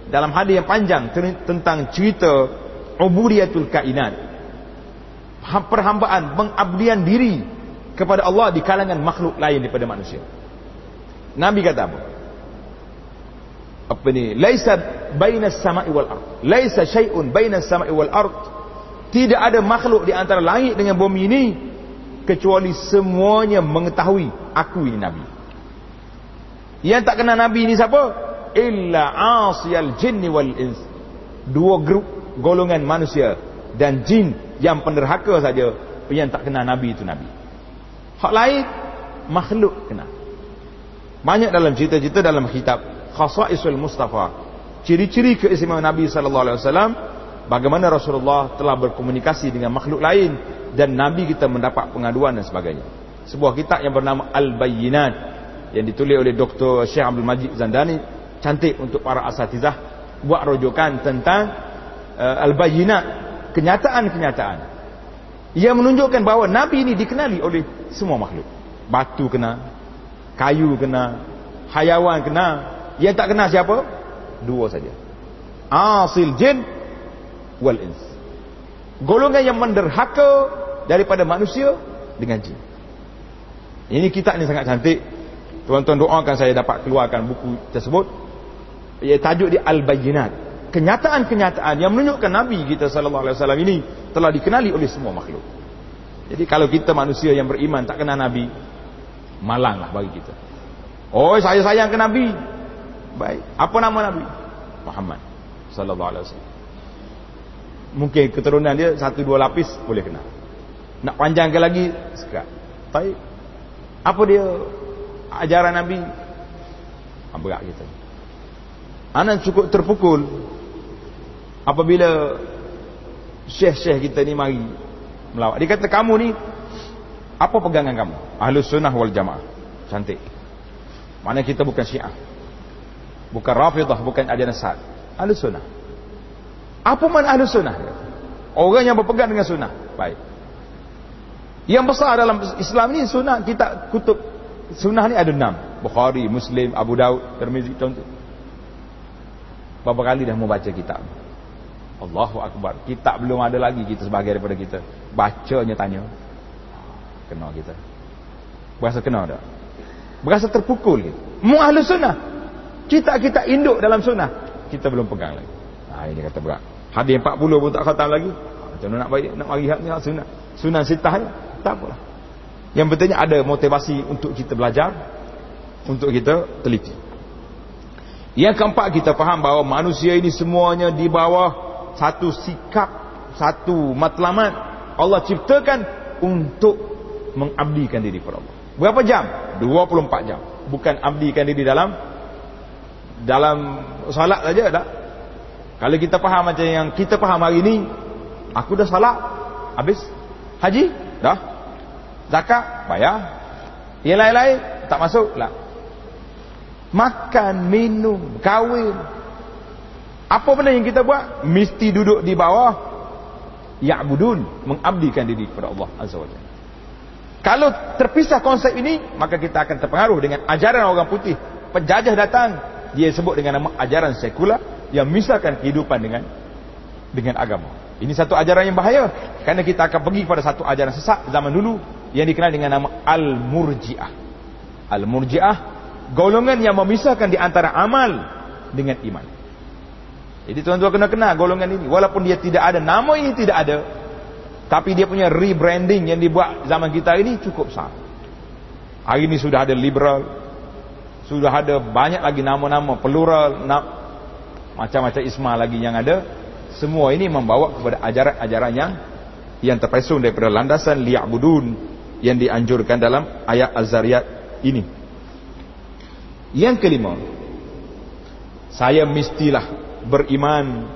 dalam hadis yang panjang tentang cerita ubudiyatul kainat. Perhambaan pengabdian diri kepada Allah di kalangan makhluk lain daripada manusia. Nabi kata apa? Apa ni? Laisa bainas sama'i wal ard. Laisa syai'un bainas sama'i wal ard. Tidak ada makhluk di antara langit dengan bumi ini kecuali semuanya mengetahui aku ini nabi. Yang tak kenal nabi ini siapa? Illa asiyal jinni wal ins. Dua grup golongan manusia dan jin yang penderhaka saja yang tak kenal nabi itu nabi hak lain makhluk kenal banyak dalam cerita-cerita dalam kitab khasaisul Mustafa ciri-ciri keistimewaan Nabi sallallahu alaihi wasallam bagaimana Rasulullah telah berkomunikasi dengan makhluk lain dan Nabi kita mendapat pengaduan dan sebagainya sebuah kitab yang bernama Al-Bayyinat yang ditulis oleh Dr. Syekh Abdul Majid Zandani cantik untuk para asatizah buat rujukan tentang uh, Al-Bayyinat kenyataan-kenyataan yang menunjukkan bahawa Nabi ini dikenali oleh semua makhluk batu kena kayu kena hayawan kena yang tak kenal siapa? Dua saja. Asil jin wal ins. Golongan yang menderhaka daripada manusia dengan jin. Ini kitab ni sangat cantik. Tuan-tuan doakan saya dapat keluarkan buku tersebut. Ia tajuk di Al-Bayyinat. Kenyataan-kenyataan yang menunjukkan Nabi kita sallallahu alaihi wasallam ini telah dikenali oleh semua makhluk. Jadi kalau kita manusia yang beriman tak kenal Nabi, malanglah bagi kita. Oh, saya sayang ke Nabi. Baik. Apa nama Nabi? Muhammad sallallahu alaihi wasallam. Mungkin keturunan dia satu dua lapis boleh kenal. Nak panjangkan lagi sekat. Baik. Apa dia ajaran Nabi. Ha, berat kita. Anak cukup terpukul apabila syekh-syekh kita ni mari melawat. Dia kata kamu ni apa pegangan kamu? Ahlus sunnah wal jamaah. Cantik. Mana kita bukan syiah. Bukan rafidah, bukan ajaran sa'ad. Ahlus sunnah. Apa mana ahlus sunnah? Orang yang berpegang dengan sunnah. Baik. Yang besar dalam Islam ni sunnah kita kutub sunnah ni ada enam. Bukhari, Muslim, Abu Daud, Tirmizi, contoh. Berapa kali dah membaca kitab? Allahu Akbar. Kitab belum ada lagi kita sebagai daripada kita. Bacanya tanya. Kena kita. Berasa kena tak? Berasa terpukul kita. Mu ahli sunnah. Kita kita induk dalam sunnah. Kita belum pegang lagi. Ha, ini kata berat. Hadis 40 pun tak khatam lagi. Macam mana nak bagi nak mari hak ni sunnah. Sunnah sitah ni. Tak apalah. Yang pentingnya ada motivasi untuk kita belajar. Untuk kita teliti. Yang keempat kita faham bahawa manusia ini semuanya di bawah satu sikap, satu matlamat Allah ciptakan untuk mengabdikan diri kepada Allah. Berapa jam? 24 jam. Bukan abdikan diri dalam dalam salat saja tak? Kalau kita faham macam yang kita faham hari ini, aku dah salat, habis haji, dah. Zakat, bayar. Yang lain-lain tak masuk lah makan, minum, kahwin. Apa benda yang kita buat? Mesti duduk di bawah ya'budun, mengabdikan diri kepada Allah Azza wa Jalla. Kalau terpisah konsep ini, maka kita akan terpengaruh dengan ajaran orang putih. Penjajah datang, dia sebut dengan nama ajaran sekular yang misalkan kehidupan dengan dengan agama. Ini satu ajaran yang bahaya kerana kita akan pergi kepada satu ajaran sesat zaman dulu yang dikenal dengan nama Al-Murji'ah. Al-Murji'ah golongan yang memisahkan di antara amal dengan iman. Jadi tuan-tuan kena kenal golongan ini. Walaupun dia tidak ada, nama ini tidak ada. Tapi dia punya rebranding yang dibuat zaman kita ini cukup besar. Hari ini sudah ada liberal. Sudah ada banyak lagi nama-nama plural. Macam-macam isma lagi yang ada. Semua ini membawa kepada ajaran-ajaran yang yang terpesong daripada landasan liya'budun yang dianjurkan dalam ayat Az-Zariyat ini. Yang kelima, saya mestilah beriman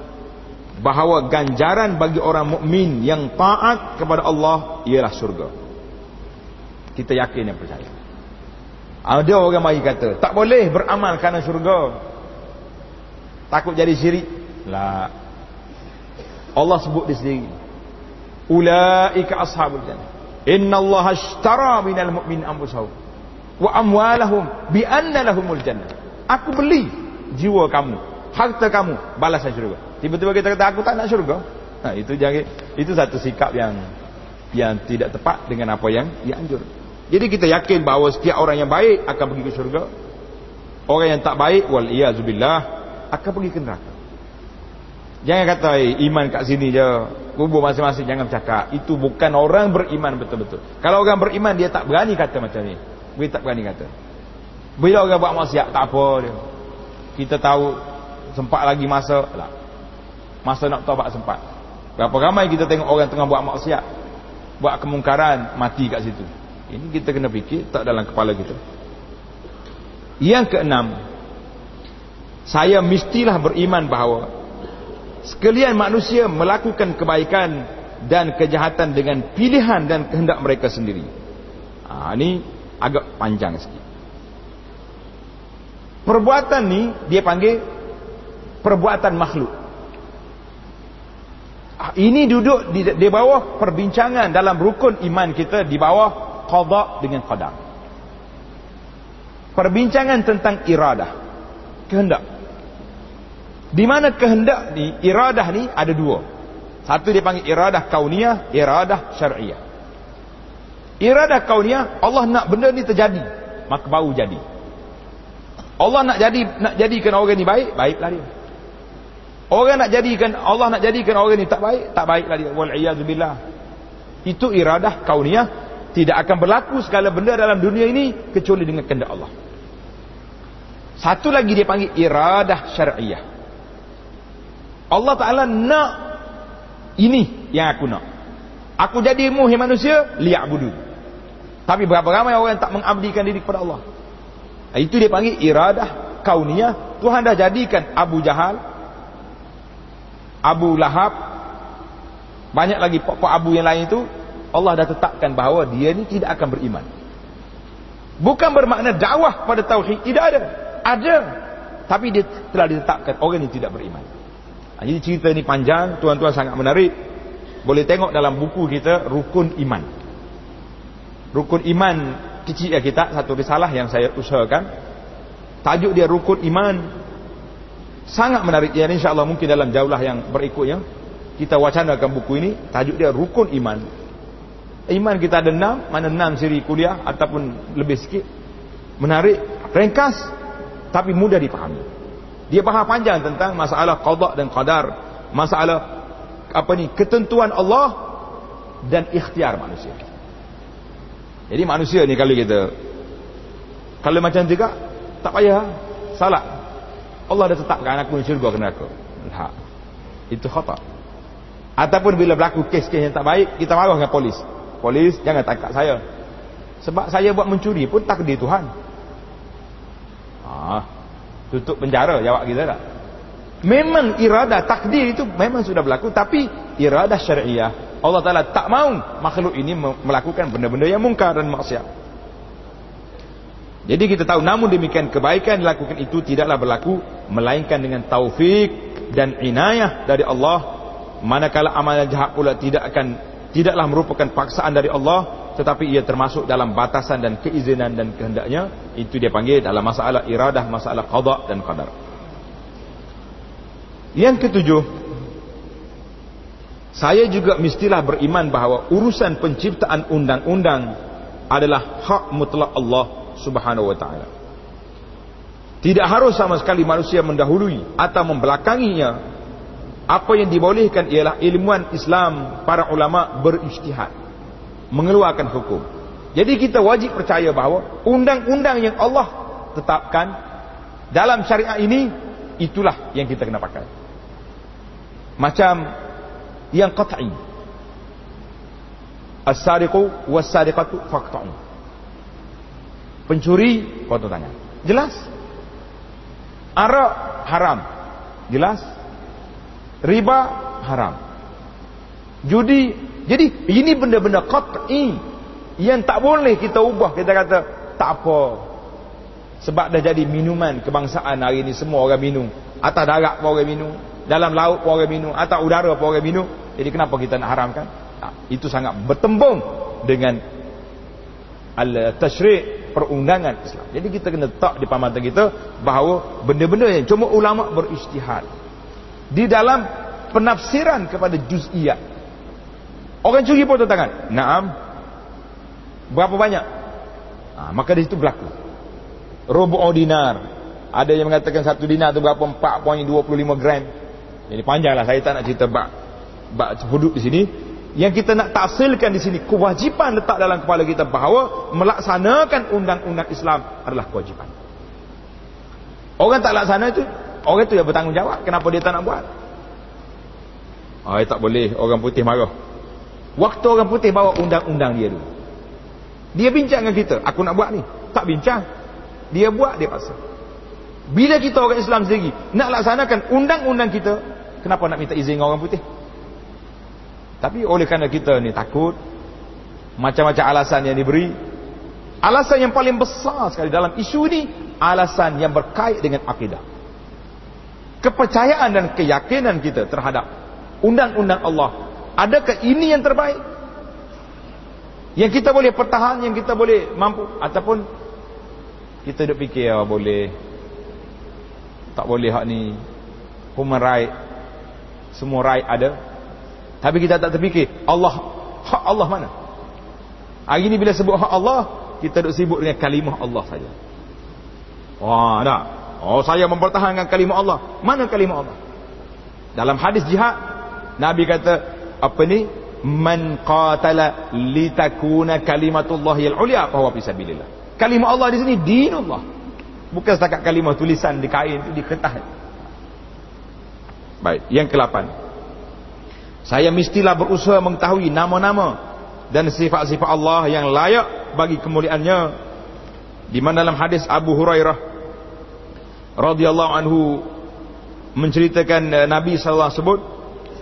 bahawa ganjaran bagi orang mukmin yang taat kepada Allah ialah surga. Kita yakin dan percaya. Ada orang mari kata, tak boleh beramal kerana surga. Takut jadi syirik. Lah. Allah sebut di sendiri. Ulaika ashabul jannah. Inna Allah ashtara minal mu'min anfusahum wa amwalahum bi anna lahumul jannah. Aku beli jiwa kamu, harta kamu, balasan syurga. Tiba-tiba kita kata aku tak nak syurga. Nah, itu jangan itu satu sikap yang yang tidak tepat dengan apa yang dianjur. Jadi kita yakin bahawa setiap orang yang baik akan pergi ke syurga. Orang yang tak baik wal iazubillah akan pergi ke neraka. Jangan kata iman kat sini je. Kubur masing-masing jangan bercakap. Itu bukan orang beriman betul-betul. Kalau orang beriman dia tak berani kata macam ni. Boleh tak berani kata. Bila orang buat maksiat, tak apa dia. Kita tahu, sempat lagi masa. Lah. Masa nak taubat sempat. Berapa ramai kita tengok orang tengah buat maksiat. Buat kemungkaran, mati kat situ. Ini kita kena fikir, tak dalam kepala kita. Yang keenam, saya mestilah beriman bahawa sekalian manusia melakukan kebaikan dan kejahatan dengan pilihan dan kehendak mereka sendiri. Ha, ini agak panjang sikit. Perbuatan ni dia panggil perbuatan makhluk. Ah, ini duduk di, di bawah perbincangan dalam rukun iman kita di bawah qada dengan qadar. Perbincangan tentang iradah. Kehendak. Di mana kehendak ni, iradah ni ada dua. Satu dia panggil iradah kauniyah, iradah syar'iyah. Iradah kauniyah Allah nak benda ni terjadi maka baru jadi. Allah nak jadi nak jadikan orang ni baik, baiklah dia. Orang nak jadikan Allah nak jadikan orang ni tak baik, tak baiklah dia. Wal billah. Itu iradah kauniyah tidak akan berlaku segala benda dalam dunia ini kecuali dengan kehendak Allah. Satu lagi dia panggil iradah syar'iyah. Allah Taala nak ini yang aku nak. Aku jadi muhim manusia liya'budu. Tapi berapa ramai orang yang tak mengabdikan diri kepada Allah. Itu dia panggil iradah kauniyah. Tuhan dah jadikan Abu Jahal, Abu Lahab, banyak lagi pak-pak Abu yang lain itu, Allah dah tetapkan bahawa dia ni tidak akan beriman. Bukan bermakna dakwah pada tauhid, tidak ada. Ada. Tapi dia telah ditetapkan orang ini tidak beriman. Ha, jadi cerita ni panjang, tuan-tuan sangat menarik. Boleh tengok dalam buku kita Rukun Iman. Rukun Iman kecil ya kita satu risalah yang saya usahakan. Tajuk dia Rukun Iman. Sangat menarik ya insya-Allah mungkin dalam jaulah yang berikutnya kita wacanakan buku ini tajuk dia Rukun Iman. Iman kita ada enam, mana enam siri kuliah ataupun lebih sikit. Menarik, ringkas tapi mudah dipahami. Dia faham panjang tentang masalah qada dan qadar, masalah apa ni ketentuan Allah dan ikhtiar manusia. Jadi manusia ni kalau kita kalau macam juga tak payah salah. Allah dah tetapkan aku di syurga ke neraka. Tak. Itu khata. Ataupun bila berlaku kes-kes yang tak baik, kita marah dengan polis. Polis jangan tangkap saya. Sebab saya buat mencuri pun takdir Tuhan. Ah, tutup penjara jawab kita tak? Memang iradah takdir itu memang sudah berlaku tapi iradah syariah Allah Taala tak mau makhluk ini melakukan benda-benda yang mungkar dan maksiat. Jadi kita tahu namun demikian kebaikan dilakukan itu tidaklah berlaku melainkan dengan taufik dan inayah dari Allah. Manakala amalan jahat pula tidak akan tidaklah merupakan paksaan dari Allah tetapi ia termasuk dalam batasan dan keizinan dan kehendaknya. Itu dia panggil dalam masalah iradah masalah qada dan qadar. Yang ketujuh saya juga mestilah beriman bahawa urusan penciptaan undang-undang adalah hak mutlak Allah Subhanahu wa taala tidak harus sama sekali manusia mendahului atau membelakanginya apa yang dibolehkan ialah ilmuwan Islam para ulama berijtihad mengeluarkan hukum. Jadi kita wajib percaya bahawa undang-undang yang Allah tetapkan dalam syariat ini itulah yang kita kena pakai. Macam yang qat'i. As-sariqu was-sariqatu faqta'u. Pencuri potong tangan. Jelas? Arak haram. Jelas? riba haram judi jadi ini benda-benda qat'i yang tak boleh kita ubah kita kata tak apa sebab dah jadi minuman kebangsaan hari ini semua orang minum atas darat pun orang minum dalam laut pun orang minum atas udara pun orang minum jadi kenapa kita nak haramkan tak, itu sangat bertembung dengan al-tashri' perundangan Islam jadi kita kena tak di pamatan kita bahawa benda-benda yang cuma ulama berijtihad di dalam penafsiran kepada juz'iyat. Orang curi potong tangan. Naam. Berapa banyak? Ha, maka di situ berlaku. Robo dinar. Ada yang mengatakan satu dinar itu berapa? 4.25 gram. Jadi panjanglah saya tak nak cerita bak bak hudud di sini. Yang kita nak taksilkan di sini kewajipan letak dalam kepala kita bahawa melaksanakan undang-undang Islam adalah kewajipan. Orang tak laksana itu Orang tu yang bertanggungjawab kenapa dia tak nak buat. Ah, tak boleh orang putih marah. Waktu orang putih bawa undang-undang dia dulu. Dia bincang dengan kita, aku nak buat ni. Tak bincang. Dia buat, dia paksa. Bila kita orang Islam sendiri nak laksanakan undang-undang kita, kenapa nak minta izin orang putih? Tapi oleh kerana kita ni takut, macam-macam alasan yang diberi, alasan yang paling besar sekali dalam isu ni, alasan yang berkait dengan akidah. Kepercayaan dan keyakinan kita terhadap undang-undang Allah adakah ini yang terbaik? Yang kita boleh pertahan yang kita boleh mampu ataupun kita duk fikir oh, boleh. Tak boleh hak ni. Human right semua right ada tapi kita tak terfikir Allah hak Allah mana hari ni bila sebut hak Allah kita duk sibuk dengan kalimah Allah saja wah tak Oh saya mempertahankan kalimah Allah. Mana kalimah Allah? Dalam hadis jihad Nabi kata apa ni? Man qatala litakuna kalimatullahil ulya fa huwa fisabilillah. Kalimah Allah di sini dinullah. Bukan setakat kalimah tulisan di kain di kertas. Baik, yang ke-8. Saya mestilah berusaha mengetahui nama-nama dan sifat-sifat Allah yang layak bagi kemuliaannya. Di mana dalam hadis Abu Hurairah radhiyallahu anhu menceritakan uh, Nabi alaihi sebut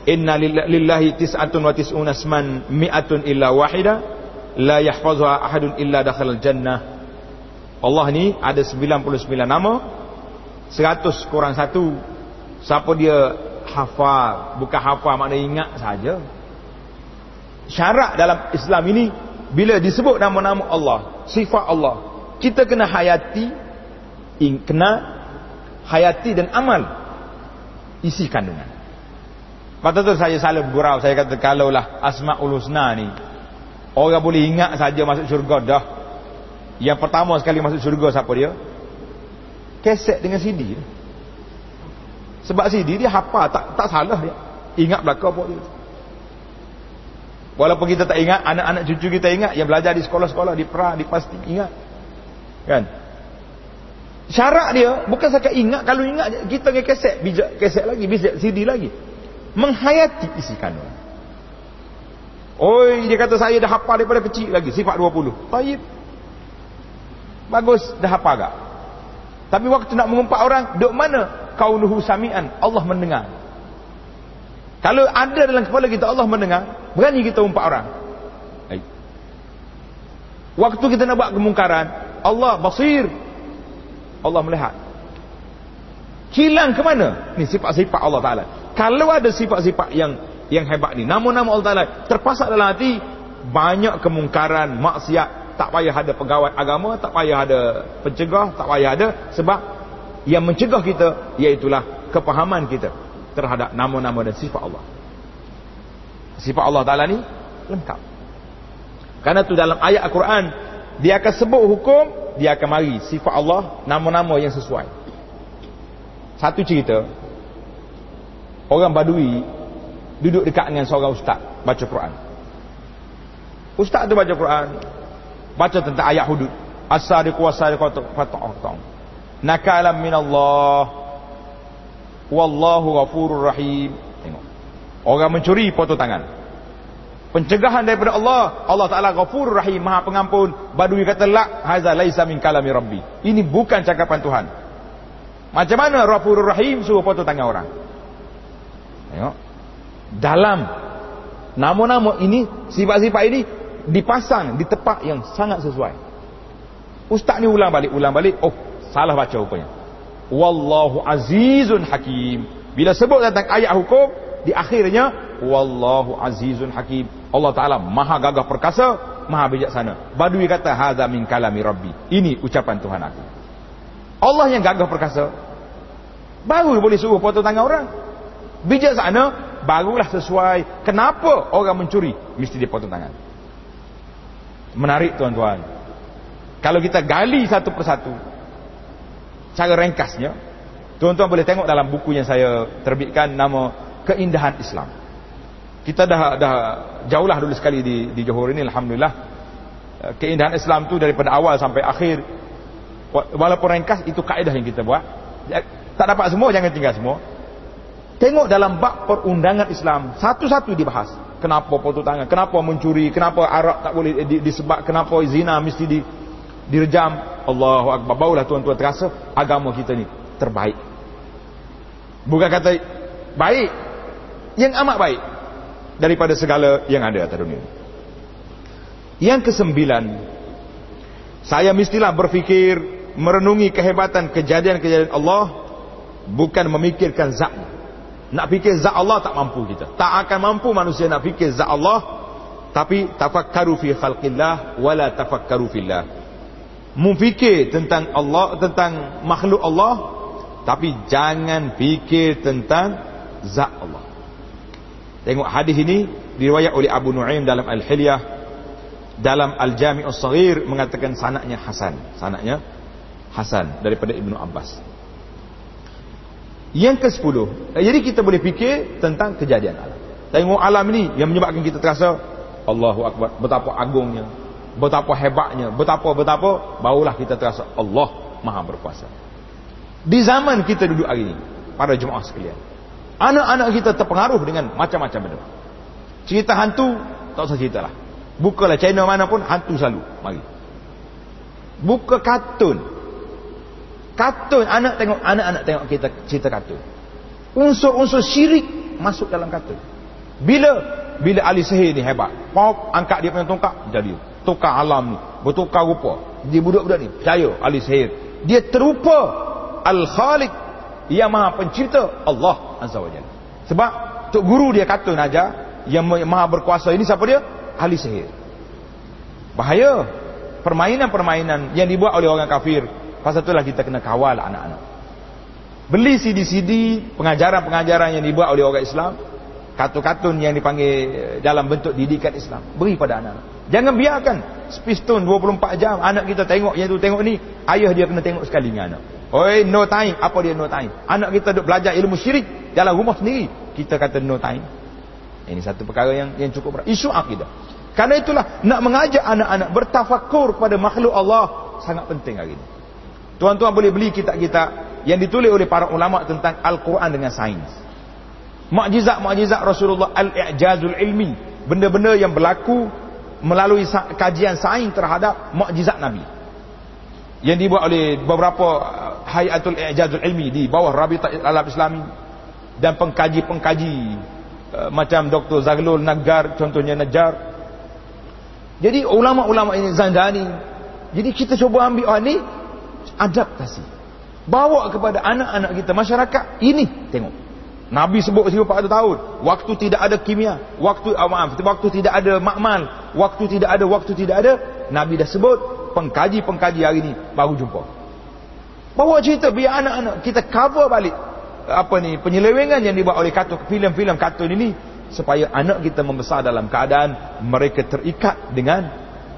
inna lillahi tis'atun wa tis'una asman mi'atun illa wahida la yahfazuha ahadun illa dakhala jannah. Allah ni ada 99 nama 100 kurang satu. Siapa dia hafal. Bukan hafal makna ingat saja. Syarat dalam Islam ini bila disebut nama-nama Allah sifat Allah kita kena hayati kena hayati dan amal isi kandungan. Lepas tu saya selalu bergurau Saya kata kalau lah Asma'ul Husna ni Orang boleh ingat saja masuk syurga dah. Yang pertama sekali masuk syurga siapa dia? Keset dengan CD Sebab CD dia hafal tak, tak salah dia Ingat belakang apa dia Walaupun kita tak ingat Anak-anak cucu kita ingat Yang belajar di sekolah-sekolah Di pra, di pasti ingat Kan Syarat dia Bukan sahaja ingat Kalau ingat kita dengan keset Bijak keset lagi Bijak CD lagi menghayati isi kandungan. Oi, dia kata saya dah hafal daripada kecil lagi, sifat 20. Baik. Bagus, dah hafal gak. Tapi waktu nak mengumpat orang, duk mana? Kaunuhu samian, Allah mendengar. Kalau ada dalam kepala kita Allah mendengar, berani kita umpat orang. Waktu kita nak buat kemungkaran, Allah basir. Allah melihat. Hilang ke mana? Ni sifat-sifat Allah Taala. Kalau ada sifat-sifat yang yang hebat ni, nama-nama Allah Taala terpasak dalam hati, banyak kemungkaran, maksiat, tak payah ada pegawai agama, tak payah ada pencegah, tak payah ada sebab yang mencegah kita iaitulah kepahaman kita terhadap nama-nama dan sifat Allah. Sifat Allah Taala ni lengkap. Karena tu dalam ayat Al-Quran dia akan sebut hukum, dia akan mari sifat Allah, nama-nama yang sesuai. Satu cerita, orang badui duduk dekat dengan seorang ustaz baca Quran. Ustaz tu baca Quran, baca tentang ayat hudud. As-sadiqu was-sadiqatu fata'tum. Nakalam min Allah. Wallahu ghafurur rahim. Tengok. Orang mencuri potong tangan. Pencegahan daripada Allah, Allah Taala Ghafurur Rahim, Maha Pengampun. Badui kata la haza laisa min kalami rabbi. Ini bukan cakapan Tuhan. Macam mana Ghafurur Rahim suruh potong tangan orang? Tengok. Dalam nama-nama ini, sifat-sifat ini dipasang di tempat yang sangat sesuai. Ustaz ni ulang balik, ulang balik. Oh, salah baca rupanya. Wallahu azizun hakim. Bila sebut tentang ayat hukum, di akhirnya wallahu azizun hakim. Allah Taala Maha gagah perkasa, Maha bijaksana. Badui kata hadza min kalami rabbi. Ini ucapan Tuhan aku. Allah yang gagah perkasa. Baru boleh suruh potong tangan orang. Bijak sana barulah sesuai. Kenapa orang mencuri mesti dipotong tangan? Menarik tuan-tuan. Kalau kita gali satu persatu cara ringkasnya, tuan-tuan boleh tengok dalam buku yang saya terbitkan nama Keindahan Islam. Kita dah dah jauhlah dulu sekali di di Johor ini alhamdulillah. Keindahan Islam tu daripada awal sampai akhir walaupun ringkas itu kaedah yang kita buat. Tak dapat semua jangan tinggal semua. Tengok dalam bab perundangan Islam, satu-satu dibahas. Kenapa potong tangan? Kenapa mencuri? Kenapa arak tak boleh disebab? Kenapa zina mesti di, direjam? Allahu Akbar. Barulah tuan-tuan terasa agama kita ni terbaik. Bukan kata baik. Yang amat baik. Daripada segala yang ada atas dunia. Yang kesembilan. Saya mestilah berfikir, merenungi kehebatan kejadian-kejadian Allah. Bukan memikirkan zatnya. Nak fikir zat Allah tak mampu kita. Tak akan mampu manusia nak fikir zat Allah. Tapi tafakkaru fi khalqillah wala tafakkaru fillah. Memfikir tentang Allah, tentang makhluk Allah. Tapi jangan fikir tentang zat Allah. Tengok hadis ini diriwayat oleh Abu Nuaim dalam Al-Hilyah dalam Al-Jami'us Saghir mengatakan sanaknya Hasan. Sanaknya Hasan daripada Ibnu Abbas. Yang ke-10. Eh, jadi kita boleh fikir tentang kejadian alam. Tengok alam ini yang menyebabkan kita terasa Allahu Akbar. Betapa agungnya. Betapa hebatnya. Betapa-betapa barulah kita terasa Allah Maha berkuasa. Di zaman kita duduk hari ini. Para jemaah sekalian. Anak-anak kita terpengaruh dengan macam-macam benda. Cerita hantu, tak usah cerita lah. Bukalah channel mana pun, hantu selalu. Mari. Buka kartun. Kartun anak tengok anak-anak tengok kita cerita kartun. Unsur-unsur syirik masuk dalam kartun. Bila bila ahli sihir ni hebat. Pop angkat dia punya tongkat jadi tukar alam ni, bertukar rupa. Dia budak-budak ni percaya ahli sihir. Dia terupa Al-Khaliq yang Maha Pencipta Allah Azza wa Jalla. Sebab tok guru dia kartun aja yang Maha berkuasa ini siapa dia? Ahli sihir. Bahaya. Permainan-permainan yang dibuat oleh orang kafir. Pasal itulah kita kena kawal anak-anak. Beli CD-CD pengajaran-pengajaran yang dibuat oleh orang Islam kartun-kartun yang dipanggil eh, dalam bentuk didikan Islam. Beri pada anak-anak jangan biarkan. Space Tune 24 jam anak kita tengok yang tu tengok ni ayah dia kena tengok sekali dengan anak. Oi no time. Apa dia no time? Anak kita duk belajar ilmu syirik dalam rumah sendiri. Kita kata no time. Ini satu perkara yang yang cukup berat. Isu akidah. Kerana itulah nak mengajak anak-anak bertafakur kepada makhluk Allah sangat penting hari ini. Tuan-tuan boleh beli kitab-kitab yang ditulis oleh para ulama tentang Al-Quran dengan sains Mukjizat-mukjizat Rasulullah al-i'jazul ilmi, benda-benda yang berlaku melalui kajian sains terhadap mukjizat Nabi. Yang dibuat oleh beberapa uh, hayatul i'jazul ilmi di bawah Rabitah Alam Islami dan pengkaji-pengkaji uh, macam Dr. Zaglul Nagar contohnya Najar. Jadi ulama-ulama ini Zandani. Jadi kita cuba ambil oh, ni adaptasi. Bawa kepada anak-anak kita masyarakat ini tengok Nabi sebut 1400 tahun. Waktu tidak ada kimia. Waktu oh maaf, waktu tidak ada makmal. Waktu tidak ada, waktu tidak ada. Nabi dah sebut. Pengkaji-pengkaji hari ini baru jumpa. Bawa cerita biar anak-anak kita cover balik apa ni penyelewengan yang dibuat oleh kartun filem-filem kartun ini supaya anak kita membesar dalam keadaan mereka terikat dengan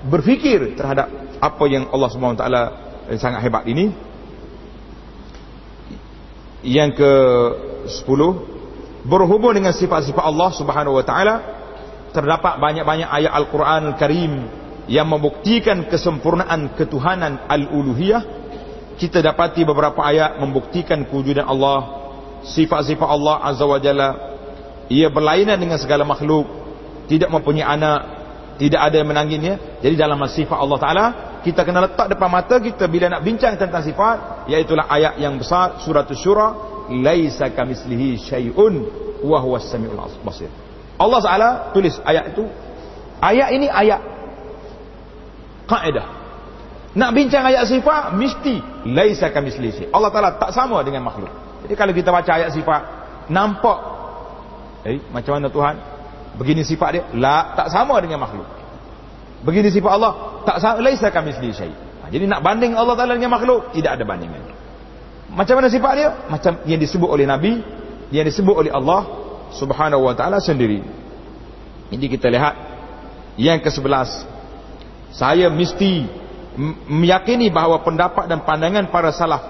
berfikir terhadap apa yang Allah taala eh, sangat hebat ini. Yang ke 10 berhubung dengan sifat-sifat Allah Subhanahu wa taala terdapat banyak-banyak ayat Al-Quran Al-Karim yang membuktikan kesempurnaan ketuhanan al-uluhiyah. Kita dapati beberapa ayat membuktikan kewujudan Allah sifat-sifat Allah Azza wa Jalla. Ia berlainan dengan segala makhluk tidak mempunyai anak tidak ada yang menanginnya jadi dalam sifat Allah Ta'ala kita kena letak depan mata kita bila nak bincang tentang sifat iaitulah ayat yang besar surah Syura laisa kamislihi syai'un wa huwas samiul basir. Allah Taala tulis ayat itu. Ayat ini ayat kaidah. Nak bincang ayat sifat mesti laisa kamislihi. Allah Taala tak sama dengan makhluk. Jadi kalau kita baca ayat sifat nampak eh macam mana Tuhan begini sifat dia la tak sama dengan makhluk. Begini sifat Allah tak sama laisa kamislihi syai'. Jadi nak banding Allah Taala dengan makhluk tidak ada bandingan. Macam mana sifat dia? Macam yang disebut oleh Nabi, yang disebut oleh Allah Subhanahu wa taala sendiri. Jadi kita lihat yang ke-11. Saya mesti meyakini bahawa pendapat dan pandangan para salaf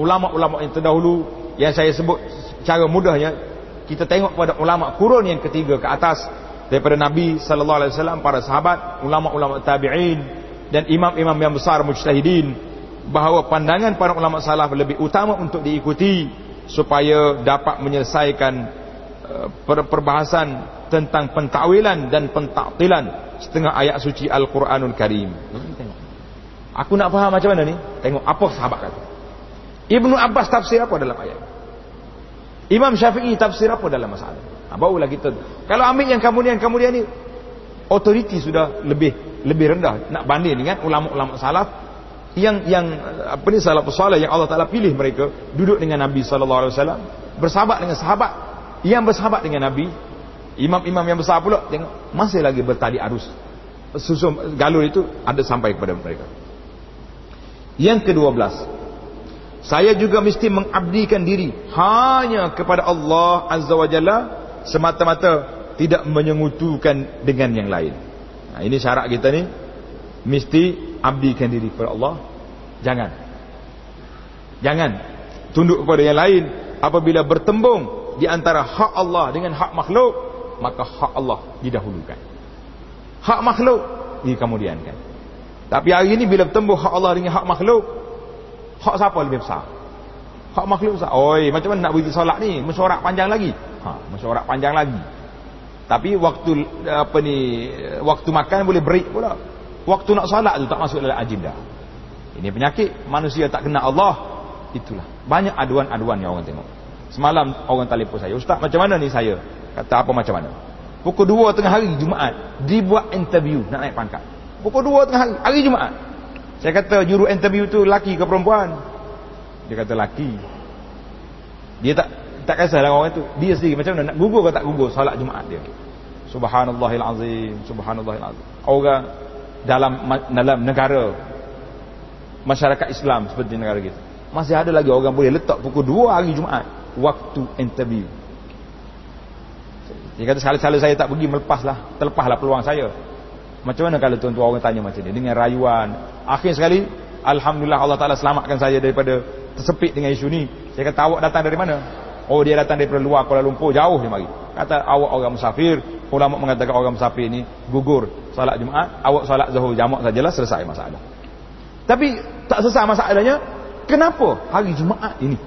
ulama-ulama yang terdahulu yang saya sebut cara mudahnya kita tengok pada ulama kurun yang ketiga ke atas daripada Nabi sallallahu alaihi wasallam para sahabat ulama-ulama tabi'in dan imam-imam yang besar mujtahidin bahawa pandangan para ulama salaf lebih utama untuk diikuti supaya dapat menyelesaikan uh, perbahasan tentang pentakwilan dan pentaktilan setengah ayat suci Al-Quranul Karim. Aku nak faham macam mana ni? Tengok apa sahabat kata. Ibnu Abbas tafsir apa dalam ayat? Imam Syafi'i tafsir apa dalam masalah? Ha, barulah kita. Kalau ambil yang kemudian-kemudian ni, otoriti sudah lebih lebih rendah. Nak banding dengan ulama-ulama salaf yang yang apa ni salah salih yang Allah Taala pilih mereka duduk dengan Nabi sallallahu alaihi wasallam bersahabat dengan sahabat yang bersahabat dengan Nabi imam-imam yang besar pula tengok masih lagi bertali arus. Susum galur itu ada sampai kepada mereka. Yang ke-12 saya juga mesti mengabdikan diri hanya kepada Allah azza wajalla semata-mata tidak menyengutukan dengan yang lain. Nah ini syarat kita ni mesti abdikan diri kepada Allah jangan. Jangan. Tunduk kepada yang lain. Apabila bertembung di antara hak Allah dengan hak makhluk maka hak Allah didahulukan. Hak makhluk dikemudiankan. Tapi hari ini bila bertembung hak Allah dengan hak makhluk hak siapa lebih besar? Hak makhluk besar. Oi macam mana nak beri solat ni? Mesyuarat panjang lagi. Ha mesyuarat panjang lagi. Tapi waktu apa ni waktu makan boleh break pula. Waktu nak salat tu tak masuk dalam agenda. Ini penyakit manusia tak kenal Allah. Itulah. Banyak aduan-aduan yang orang tengok. Semalam orang telefon saya, "Ustaz, macam mana ni saya?" Kata apa macam mana? Pukul 2 tengah hari Jumaat dibuat interview nak naik pangkat. Pukul 2 tengah hari hari Jumaat. Saya kata juru interview tu laki ke perempuan? Dia kata laki. Dia tak tak kisahlah orang itu. Dia sendiri macam mana nak gugur ke tak gugur solat Jumaat dia. Subhanallahil azim, subhanallahil azim. Orang dalam dalam negara masyarakat Islam seperti negara kita. Masih ada lagi orang boleh letak pukul 2 hari Jumaat waktu interview. Dia kata sekali-sekala saya tak pergi melepaslah, terlepaslah peluang saya. Macam mana kalau tuan-tuan orang tanya macam ni dengan rayuan. Akhir sekali alhamdulillah Allah Taala selamatkan saya daripada tersepit dengan isu ni. Saya kata awak datang dari mana? Oh dia datang dari luar Kuala Lumpur jauh dia mari. Kata awak orang musafir, ulama mengatakan orang musafir ni gugur solat Jumaat, awak solat Zuhur jamak sajalah selesai masalah. Tapi tak selesai masalahnya, kenapa hari Jumaat ini?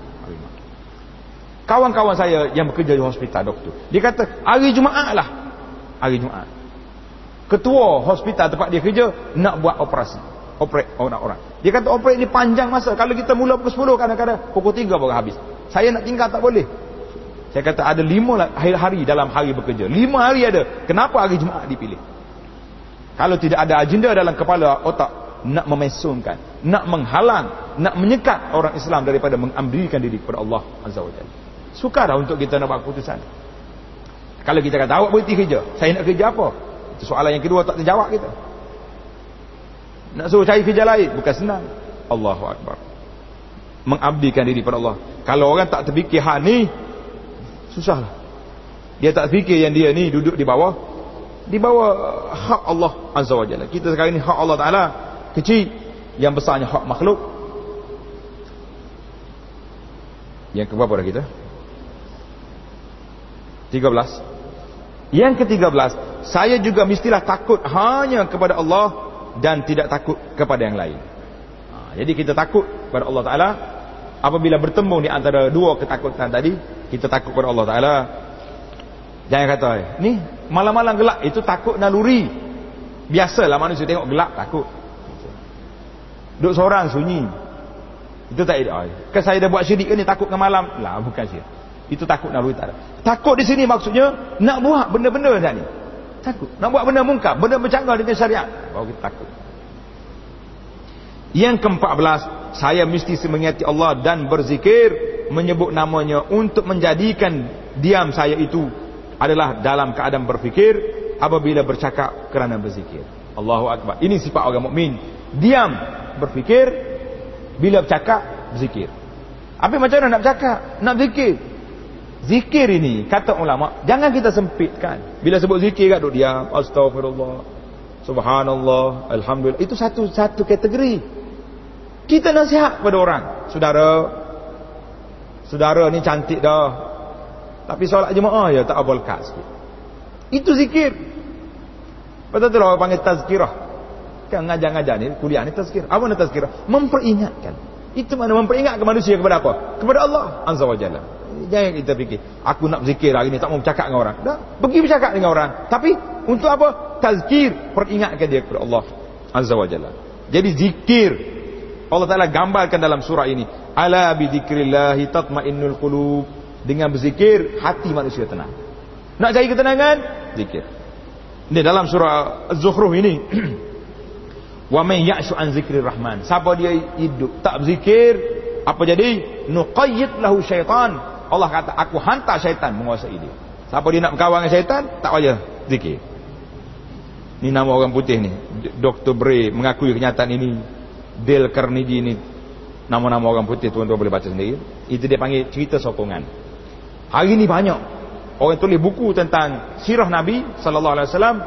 Kawan-kawan saya yang bekerja di hospital doktor, dia kata hari Jumaat lah. Hari Jumaat. Ketua hospital tempat dia kerja nak buat operasi. Operate orang-orang. Dia kata operate ni panjang masa. Kalau kita mula pukul 10 kadang-kadang pukul 3 baru habis. Saya nak tinggal tak boleh. Saya kata ada lima lah hari dalam hari bekerja. Lima hari ada. Kenapa hari Jumaat dipilih? Kalau tidak ada agenda dalam kepala otak, nak memesungkan, nak menghalang, nak menyekat orang Islam daripada mengambilkan diri kepada Allah Azza wa Jalla. Sukarlah untuk kita nak buat keputusan. Kalau kita kata awak berhenti kerja, saya nak kerja apa? Itu soalan yang kedua tak terjawab kita. Nak suruh cari kerja lain bukan senang. Allahu akbar. Mengabdikan diri kepada Allah. Kalau orang tak terfikir hak ni susahlah. Dia tak fikir yang dia ni duduk di bawah di bawah hak Allah Azza wa Jalla. Kita sekarang ni hak Allah Taala kecil, yang besarnya hak makhluk. Yang keberapa dah kita? 13. Yang ke-13, saya juga mestilah takut hanya kepada Allah dan tidak takut kepada yang lain. Ha, jadi kita takut kepada Allah Taala apabila bertemu di antara dua ketakutan tadi kita takut kepada Allah Taala jangan kata ni malam-malam gelap itu takut naluri biasalah manusia tengok gelap takut duduk seorang sunyi. Itu tak ada kan saya dah buat syirik ke ni takut ke malam? Lah bukan syirik. Itu takut naluri tak ada takut di sini maksudnya nak buat benda-benda macam ni. Takut. Nak buat benda mungkar benda bercanggah dengan syariat. Baru kita takut. Yang ke-14 saya mesti semengati Allah dan berzikir menyebut namanya untuk menjadikan diam saya itu adalah dalam keadaan berfikir apabila bercakap kerana berzikir. Allahu akbar. Ini sifat orang mukmin. Diam berfikir bila bercakap berzikir. Apa macam mana nak bercakap? Nak zikir. Zikir ini kata ulama jangan kita sempitkan. Bila sebut zikir kat duk diam, astagfirullah, subhanallah, alhamdulillah. Itu satu satu kategori. Kita nasihat kepada orang. Saudara. Saudara ni cantik dah. Tapi solat jemaah ya tak abal kat sikit. Itu zikir. Betul tu lah panggil tazkirah. Kan ngajar-ngajar ni, kuliah ni tazkirah. Apa ni tazkirah? Memperingatkan. Itu mana memperingatkan manusia kepada apa? Kepada Allah Azza wa Jalla. Jangan kita fikir, aku nak berzikir hari ni, tak mau bercakap dengan orang. Dah, pergi bercakap dengan orang. Tapi, untuk apa? Tazkir, peringatkan dia kepada Allah Azza wa Jalla. Jadi zikir Allah Taala gambarkan dalam surah ini ala bi dzikrillahi tatmainnul qulub dengan berzikir hati manusia tenang nak cari ketenangan zikir ini dalam surah az-zukhruf ini [CLEARS THROAT] wa may ya'shu an zikrir rahman. Siapa dia hidup tak berzikir apa jadi? Nuqayyid lahu syaitan. Allah kata aku hantar syaitan menguasai dia. Siapa dia nak berkawan dengan syaitan tak payah zikir. Ini nama orang putih ni. Dr. Bray mengakui kenyataan ini. Dale Carnegie ni. Nama-nama orang putih tuan-tuan boleh baca sendiri. Itu dia panggil cerita sokongan. Hari ni banyak orang tulis buku tentang sirah Nabi wasallam.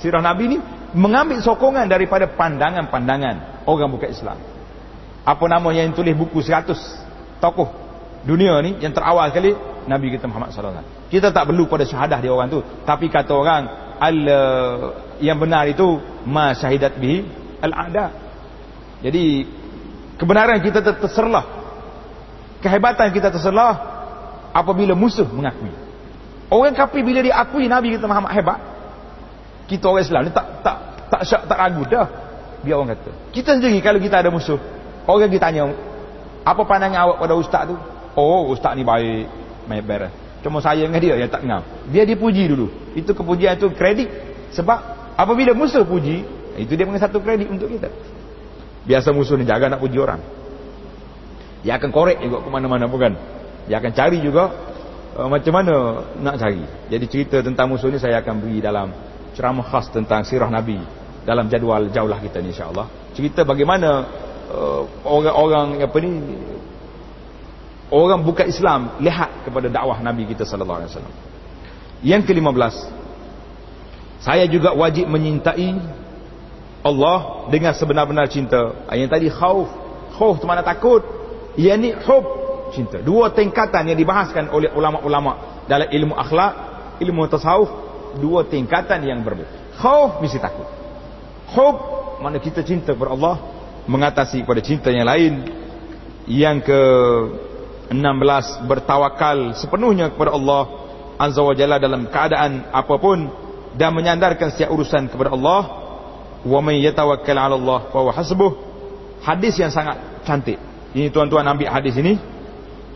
Sirah Nabi ni mengambil sokongan daripada pandangan-pandangan orang bukan Islam apa nama yang tulis buku 100 tokoh dunia ni yang terawal sekali Nabi kita Muhammad sallallahu alaihi wasallam kita tak perlu pada syahadah dia orang tu tapi kata orang al yang benar itu ma syahidat bihi al ada jadi kebenaran kita terserlah. Kehebatan kita terserlah apabila musuh mengakui. Orang kafir bila dia akui Nabi kita Muhammad hebat, kita orang Islam ni tak tak tak syak tak ragu dah. biar orang kata. Kita sendiri kalau kita ada musuh, orang kita tanya, apa pandangan awak pada ustaz tu? Oh, ustaz ni baik, main beres. Cuma saya dengan dia yang tak kenal. Dia dipuji dulu. Itu kepujian itu kredit. Sebab apabila musuh puji, itu dia mengenai satu kredit untuk kita. Biasa musuh ni jaga nak puji orang. Dia akan korek juga ke mana-mana bukan? Dia akan cari juga uh, macam mana nak cari. Jadi cerita tentang musuh ni saya akan beri dalam ceramah khas tentang sirah Nabi dalam jadual jaulah kita ni insya-Allah. Cerita bagaimana uh, orang-orang apa ni orang bukan Islam lihat kepada dakwah Nabi kita sallallahu alaihi wasallam. Yang ke-15 saya juga wajib menyintai Allah dengan sebenar-benar cinta. Yang tadi khauf, khauf tu mana takut. Yang ni hub, cinta. Dua tingkatan yang dibahaskan oleh ulama-ulama dalam ilmu akhlak, ilmu tasawuf, dua tingkatan yang berbeza. Khauf mesti takut. Hub mana kita cinta kepada Allah mengatasi kepada cinta yang lain. Yang ke 16 bertawakal sepenuhnya kepada Allah Azza wa Jalla dalam keadaan apapun dan menyandarkan setiap urusan kepada Allah wa may yatawakkal 'ala Allah fa huwa hasbuh hadis yang sangat cantik ini tuan-tuan ambil hadis ini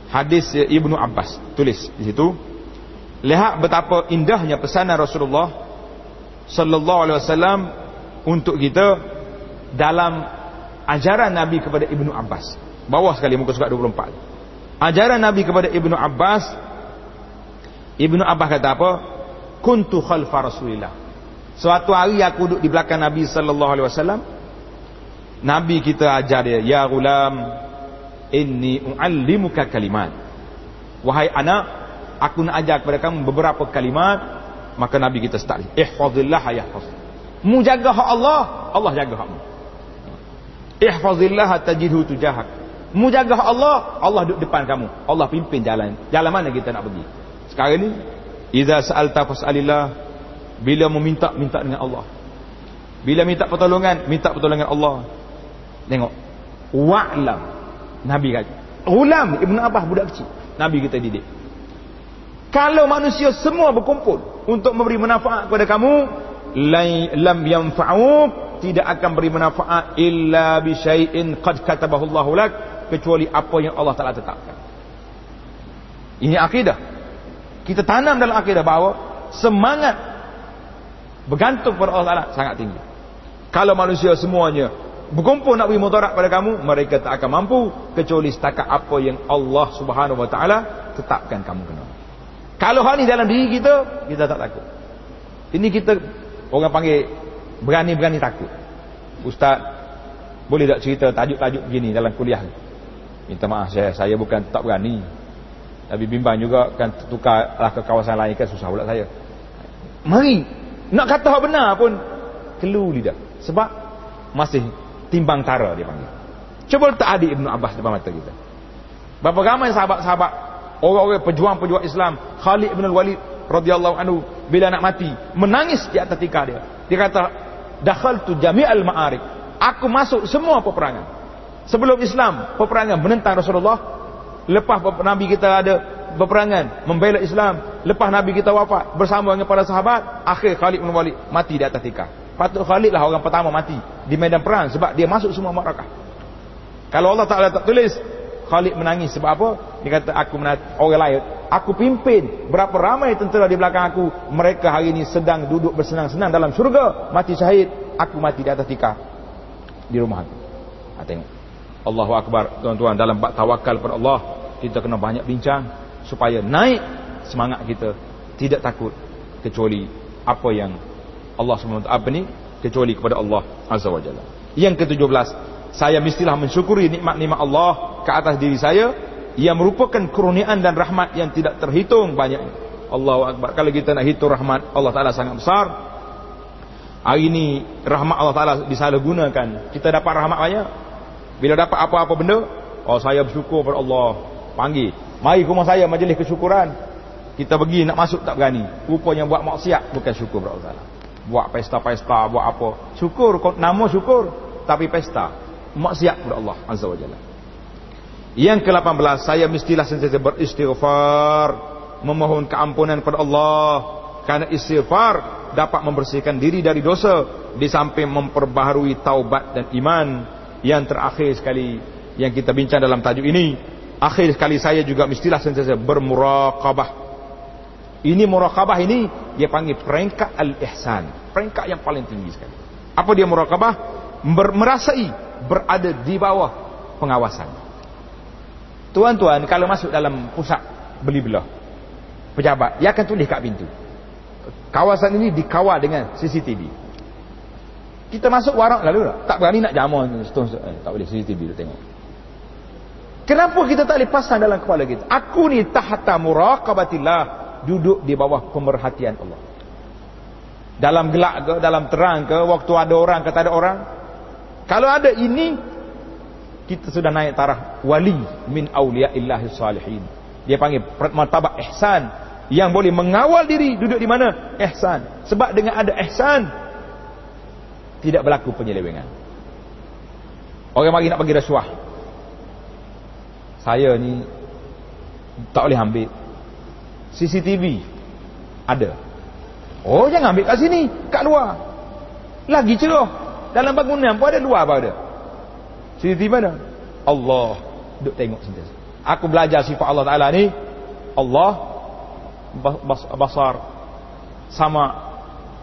hadis Ibnu Abbas tulis di situ lihat betapa indahnya pesanan Rasulullah sallallahu alaihi wasallam untuk kita dalam ajaran Nabi kepada Ibnu Abbas. Bawah sekali muka surat 24 ajaran Nabi kepada Ibnu Abbas Ibnu Abbas kata apa? Kuntu khalfa Rasulillah. Suatu hari aku duduk di belakang Nabi sallallahu alaihi wasallam. Nabi kita ajar dia ya gulam inni uallimuka kalimat. Wahai anak aku nak ajar kepada kamu beberapa kalimat maka Nabi kita start ihfazillah yahfaz mu jaga hak Allah Allah jaga hakmu ihfazillah tajidhu tujahak Mu jaga Allah, Allah duduk depan kamu. Allah pimpin jalan. Jalan mana kita nak pergi? Sekarang ni, idza sa'alta fas'alillah. Bila meminta, minta dengan Allah. Bila minta pertolongan, minta pertolongan Allah. Tengok. Wa'lam. Nabi kata. Ulam Ibn Abbas budak kecil. Nabi kita didik. Kalau manusia semua berkumpul untuk memberi manfaat kepada kamu, lam yanfa'uk tidak akan beri manfaat illa bi syai'in qad katabahu Allah lak kecuali apa yang Allah Taala tetapkan. Ini akidah. Kita tanam dalam akidah bahawa semangat bergantung pada Allah Taala sangat tinggi. Kalau manusia semuanya berkumpul nak beri mudarat pada kamu, mereka tak akan mampu kecuali setakat apa yang Allah Subhanahu Wa Taala tetapkan kamu kena. Kalau hal ini dalam diri kita, kita tak takut. Ini kita orang panggil berani-berani takut. Ustaz, boleh tak cerita tajuk-tajuk begini dalam kuliah minta maaf saya saya bukan tak berani. Tapi bimbang juga kan tukarlah ke kawasan lain kan susah pula saya. Mari. Nak kata hak benar pun kelu lidah. Sebab masih timbang tara dia panggil. Cuba letak adik Ibnu Abbas depan mata kita. Berapa ramai sahabat-sahabat orang-orang pejuang-pejuang Islam Khalid bin Walid radhiyallahu anhu bila nak mati menangis di atas tikar dia dia kata dakhaltu jami'al ma'arik aku masuk semua peperangan Sebelum Islam peperangan menentang Rasulullah, lepas Nabi kita ada peperangan membela Islam, lepas Nabi kita wafat bersama dengan para sahabat, akhir Khalid bin Walid mati di atas tikar. Patut Khalid lah orang pertama mati di medan perang sebab dia masuk semua marakah. Kalau Allah Taala tak tulis Khalid menangis. Sebab apa? Dia kata aku orang lain, aku pimpin. Berapa ramai tentera di belakang aku, mereka hari ini sedang duduk bersenang-senang dalam syurga, mati syahid, aku mati di atas tikar di rumah aku. Ha, tengok. Allahu Akbar. Tuan-tuan dalam bab tawakal kepada Allah kita kena banyak bincang supaya naik semangat kita. Tidak takut kecuali apa yang Allah SWT apa ni? Kecuali kepada Allah Azza wa Jalla. Yang ke-17 saya mestilah mensyukuri nikmat-nikmat Allah ke atas diri saya yang merupakan kurniaan dan rahmat yang tidak terhitung banyak Allahu Akbar kalau kita nak hitung rahmat Allah Ta'ala sangat besar hari ini rahmat Allah Ta'ala disalahgunakan kita dapat rahmat banyak bila dapat apa-apa benda, oh saya bersyukur kepada Allah. Panggil, mari ke rumah saya majlis kesyukuran. Kita pergi nak masuk tak berani. Rupanya buat maksiat bukan syukur kepada Allah. Buat pesta-pesta, buat apa. Syukur, nama syukur. Tapi pesta. Maksiat kepada Allah Azza wa Jalla. Yang ke-18, saya mestilah sentiasa beristighfar. Memohon keampunan kepada Allah. Karena istighfar dapat membersihkan diri dari dosa di samping memperbaharui taubat dan iman. Yang terakhir sekali yang kita bincang dalam tajuk ini, akhir sekali saya juga mestilah sentiasa bermuraqabah. Ini muraqabah ini dia panggil peringkat al-ihsan, peringkat yang paling tinggi sekali. Apa dia muraqabah? Merasai berada di bawah pengawasan. Tuan-tuan kalau masuk dalam pusat beli belah pejabat, dia akan tulis kat pintu. Kawasan ini dikawal dengan CCTV. Kita masuk warak lalu tak, tak berani nak jamah eh, tak boleh CCTV tu tengok. Kenapa kita tak boleh pasang dalam kepala kita? Aku ni tahta muraqabatillah duduk di bawah pemerhatian Allah. Dalam gelap ke, dalam terang ke, waktu ada orang ke tak ada orang. Kalau ada ini, kita sudah naik taraf wali min awliya illahi salihin. Dia panggil martabat ihsan yang boleh mengawal diri duduk di mana? Ihsan. Sebab dengan ada ihsan tidak berlaku penyelewengan. Orang mari nak bagi rasuah. Saya ni tak boleh ambil CCTV ada. Oh jangan ambil kat sini, kat luar. Lagi cerah. Dalam bangunan pun ada luar pun ada. CCTV mana? Allah duk tengok sentiasa. Aku belajar sifat Allah Taala ni Allah basar sama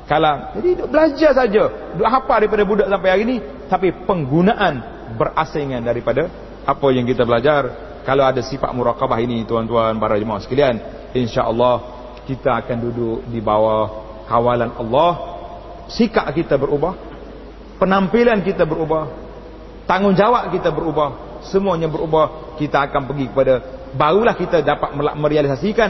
kalam. Jadi duk belajar saja, duk hafal daripada budak sampai hari ini, tapi penggunaan berasingan daripada apa yang kita belajar. Kalau ada sifat muraqabah ini tuan-tuan para jemaah sekalian, insya-Allah kita akan duduk di bawah kawalan Allah. Sikap kita berubah, penampilan kita berubah, tanggungjawab kita berubah, semuanya berubah. Kita akan pergi kepada barulah kita dapat merealisasikan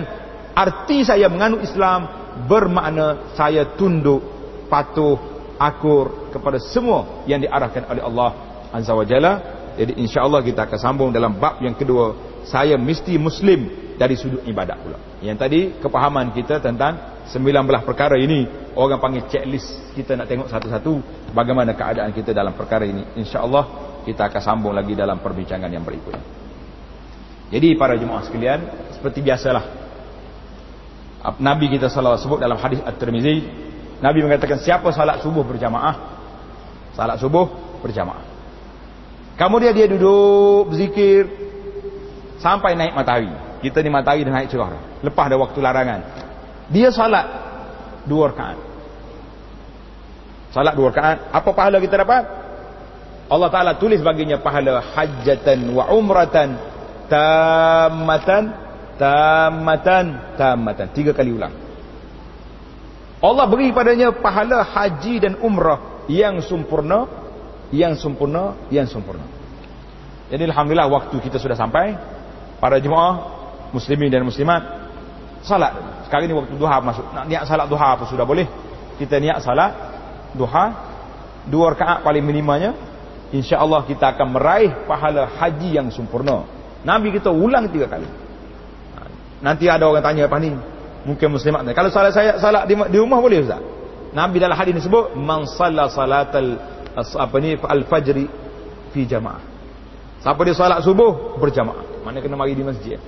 Arti saya menganut Islam bermakna saya tunduk, patuh, akur kepada semua yang diarahkan oleh Allah Azza wa Jalla. Jadi insya-Allah kita akan sambung dalam bab yang kedua. Saya mesti muslim dari sudut ibadat pula. Yang tadi kepahaman kita tentang 19 perkara ini orang panggil checklist. Kita nak tengok satu-satu bagaimana keadaan kita dalam perkara ini. Insya-Allah kita akan sambung lagi dalam perbincangan yang berikutnya. Jadi para jemaah sekalian, seperti biasalah Nabi kita salah sebut dalam hadis At-Tirmizi, Nabi mengatakan siapa salat subuh berjamaah, salat subuh berjamaah. Kemudian dia duduk berzikir sampai naik matahari. Kita ni matahari dah naik cerah. Lepas ada waktu larangan. Dia salat dua rakaat. Salat dua rakaat, apa pahala kita dapat? Allah Taala tulis baginya pahala hajjatan wa umratan tammatan tamatan tamatan tiga kali ulang Allah beri padanya pahala haji dan umrah yang sempurna yang sempurna yang sempurna jadi alhamdulillah waktu kita sudah sampai para jemaah muslimin dan muslimat salat sekarang ini waktu duha masuk nak niat salat duha apa sudah boleh kita niat salat duha dua rakaat paling minimanya insyaallah kita akan meraih pahala haji yang sempurna nabi kita ulang tiga kali Nanti ada orang tanya apa ni? Mungkin muslimat ni. Kalau salat saya salat di, di rumah boleh ustaz? Nabi dalam hadis ni sebut man salla salatal apa ni al-fajr fi jamaah. Siapa dia salat subuh berjamaah. Mana kena mari di masjid.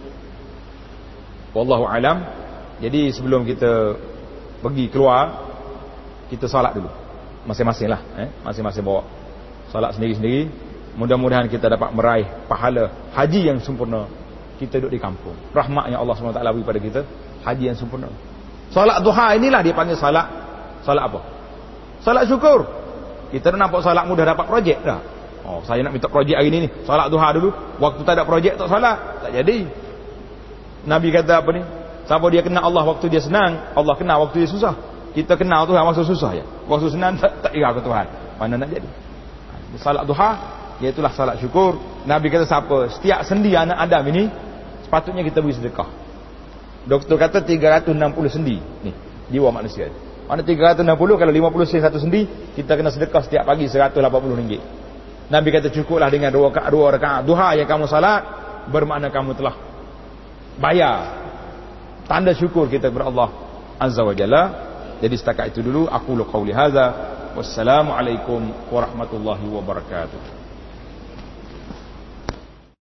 Wallahu alam. Jadi sebelum kita pergi keluar kita salat dulu. Masing-masing lah eh? Masing-masing bawa Salat sendiri-sendiri Mudah-mudahan kita dapat meraih pahala Haji yang sempurna kita duduk di kampung. Rahmatnya Allah SWT beri pada kita haji yang sempurna. Salat duha inilah dia panggil salat salat apa? Salat syukur. Kita dah nampak salat mudah dapat projek dah. Oh, saya nak minta projek hari ini ni. Salat duha dulu. Waktu tak ada projek tak salat. Tak jadi. Nabi kata apa ni? Siapa dia kenal Allah waktu dia senang, Allah kenal waktu dia susah. Kita kenal Tuhan waktu susah ya. Waktu senang [LAUGHS] tak, tak ingat ke Tuhan. Mana nak jadi? Salat duha, iaitulah salat syukur. Nabi kata siapa? Setiap sendi anak Adam ini sepatutnya kita beri sedekah. Doktor kata 360 sendi ni jiwa manusia. Mana 360 kalau 50 sen satu sendi kita kena sedekah setiap pagi 180 ringgit. Nabi kata cukuplah dengan dua dua rakaat duha yang kamu salat bermakna kamu telah bayar tanda syukur kita kepada Allah Azza wa Jalla. Jadi setakat itu dulu aku lu qauli hadza wassalamu alaikum warahmatullahi wabarakatuh.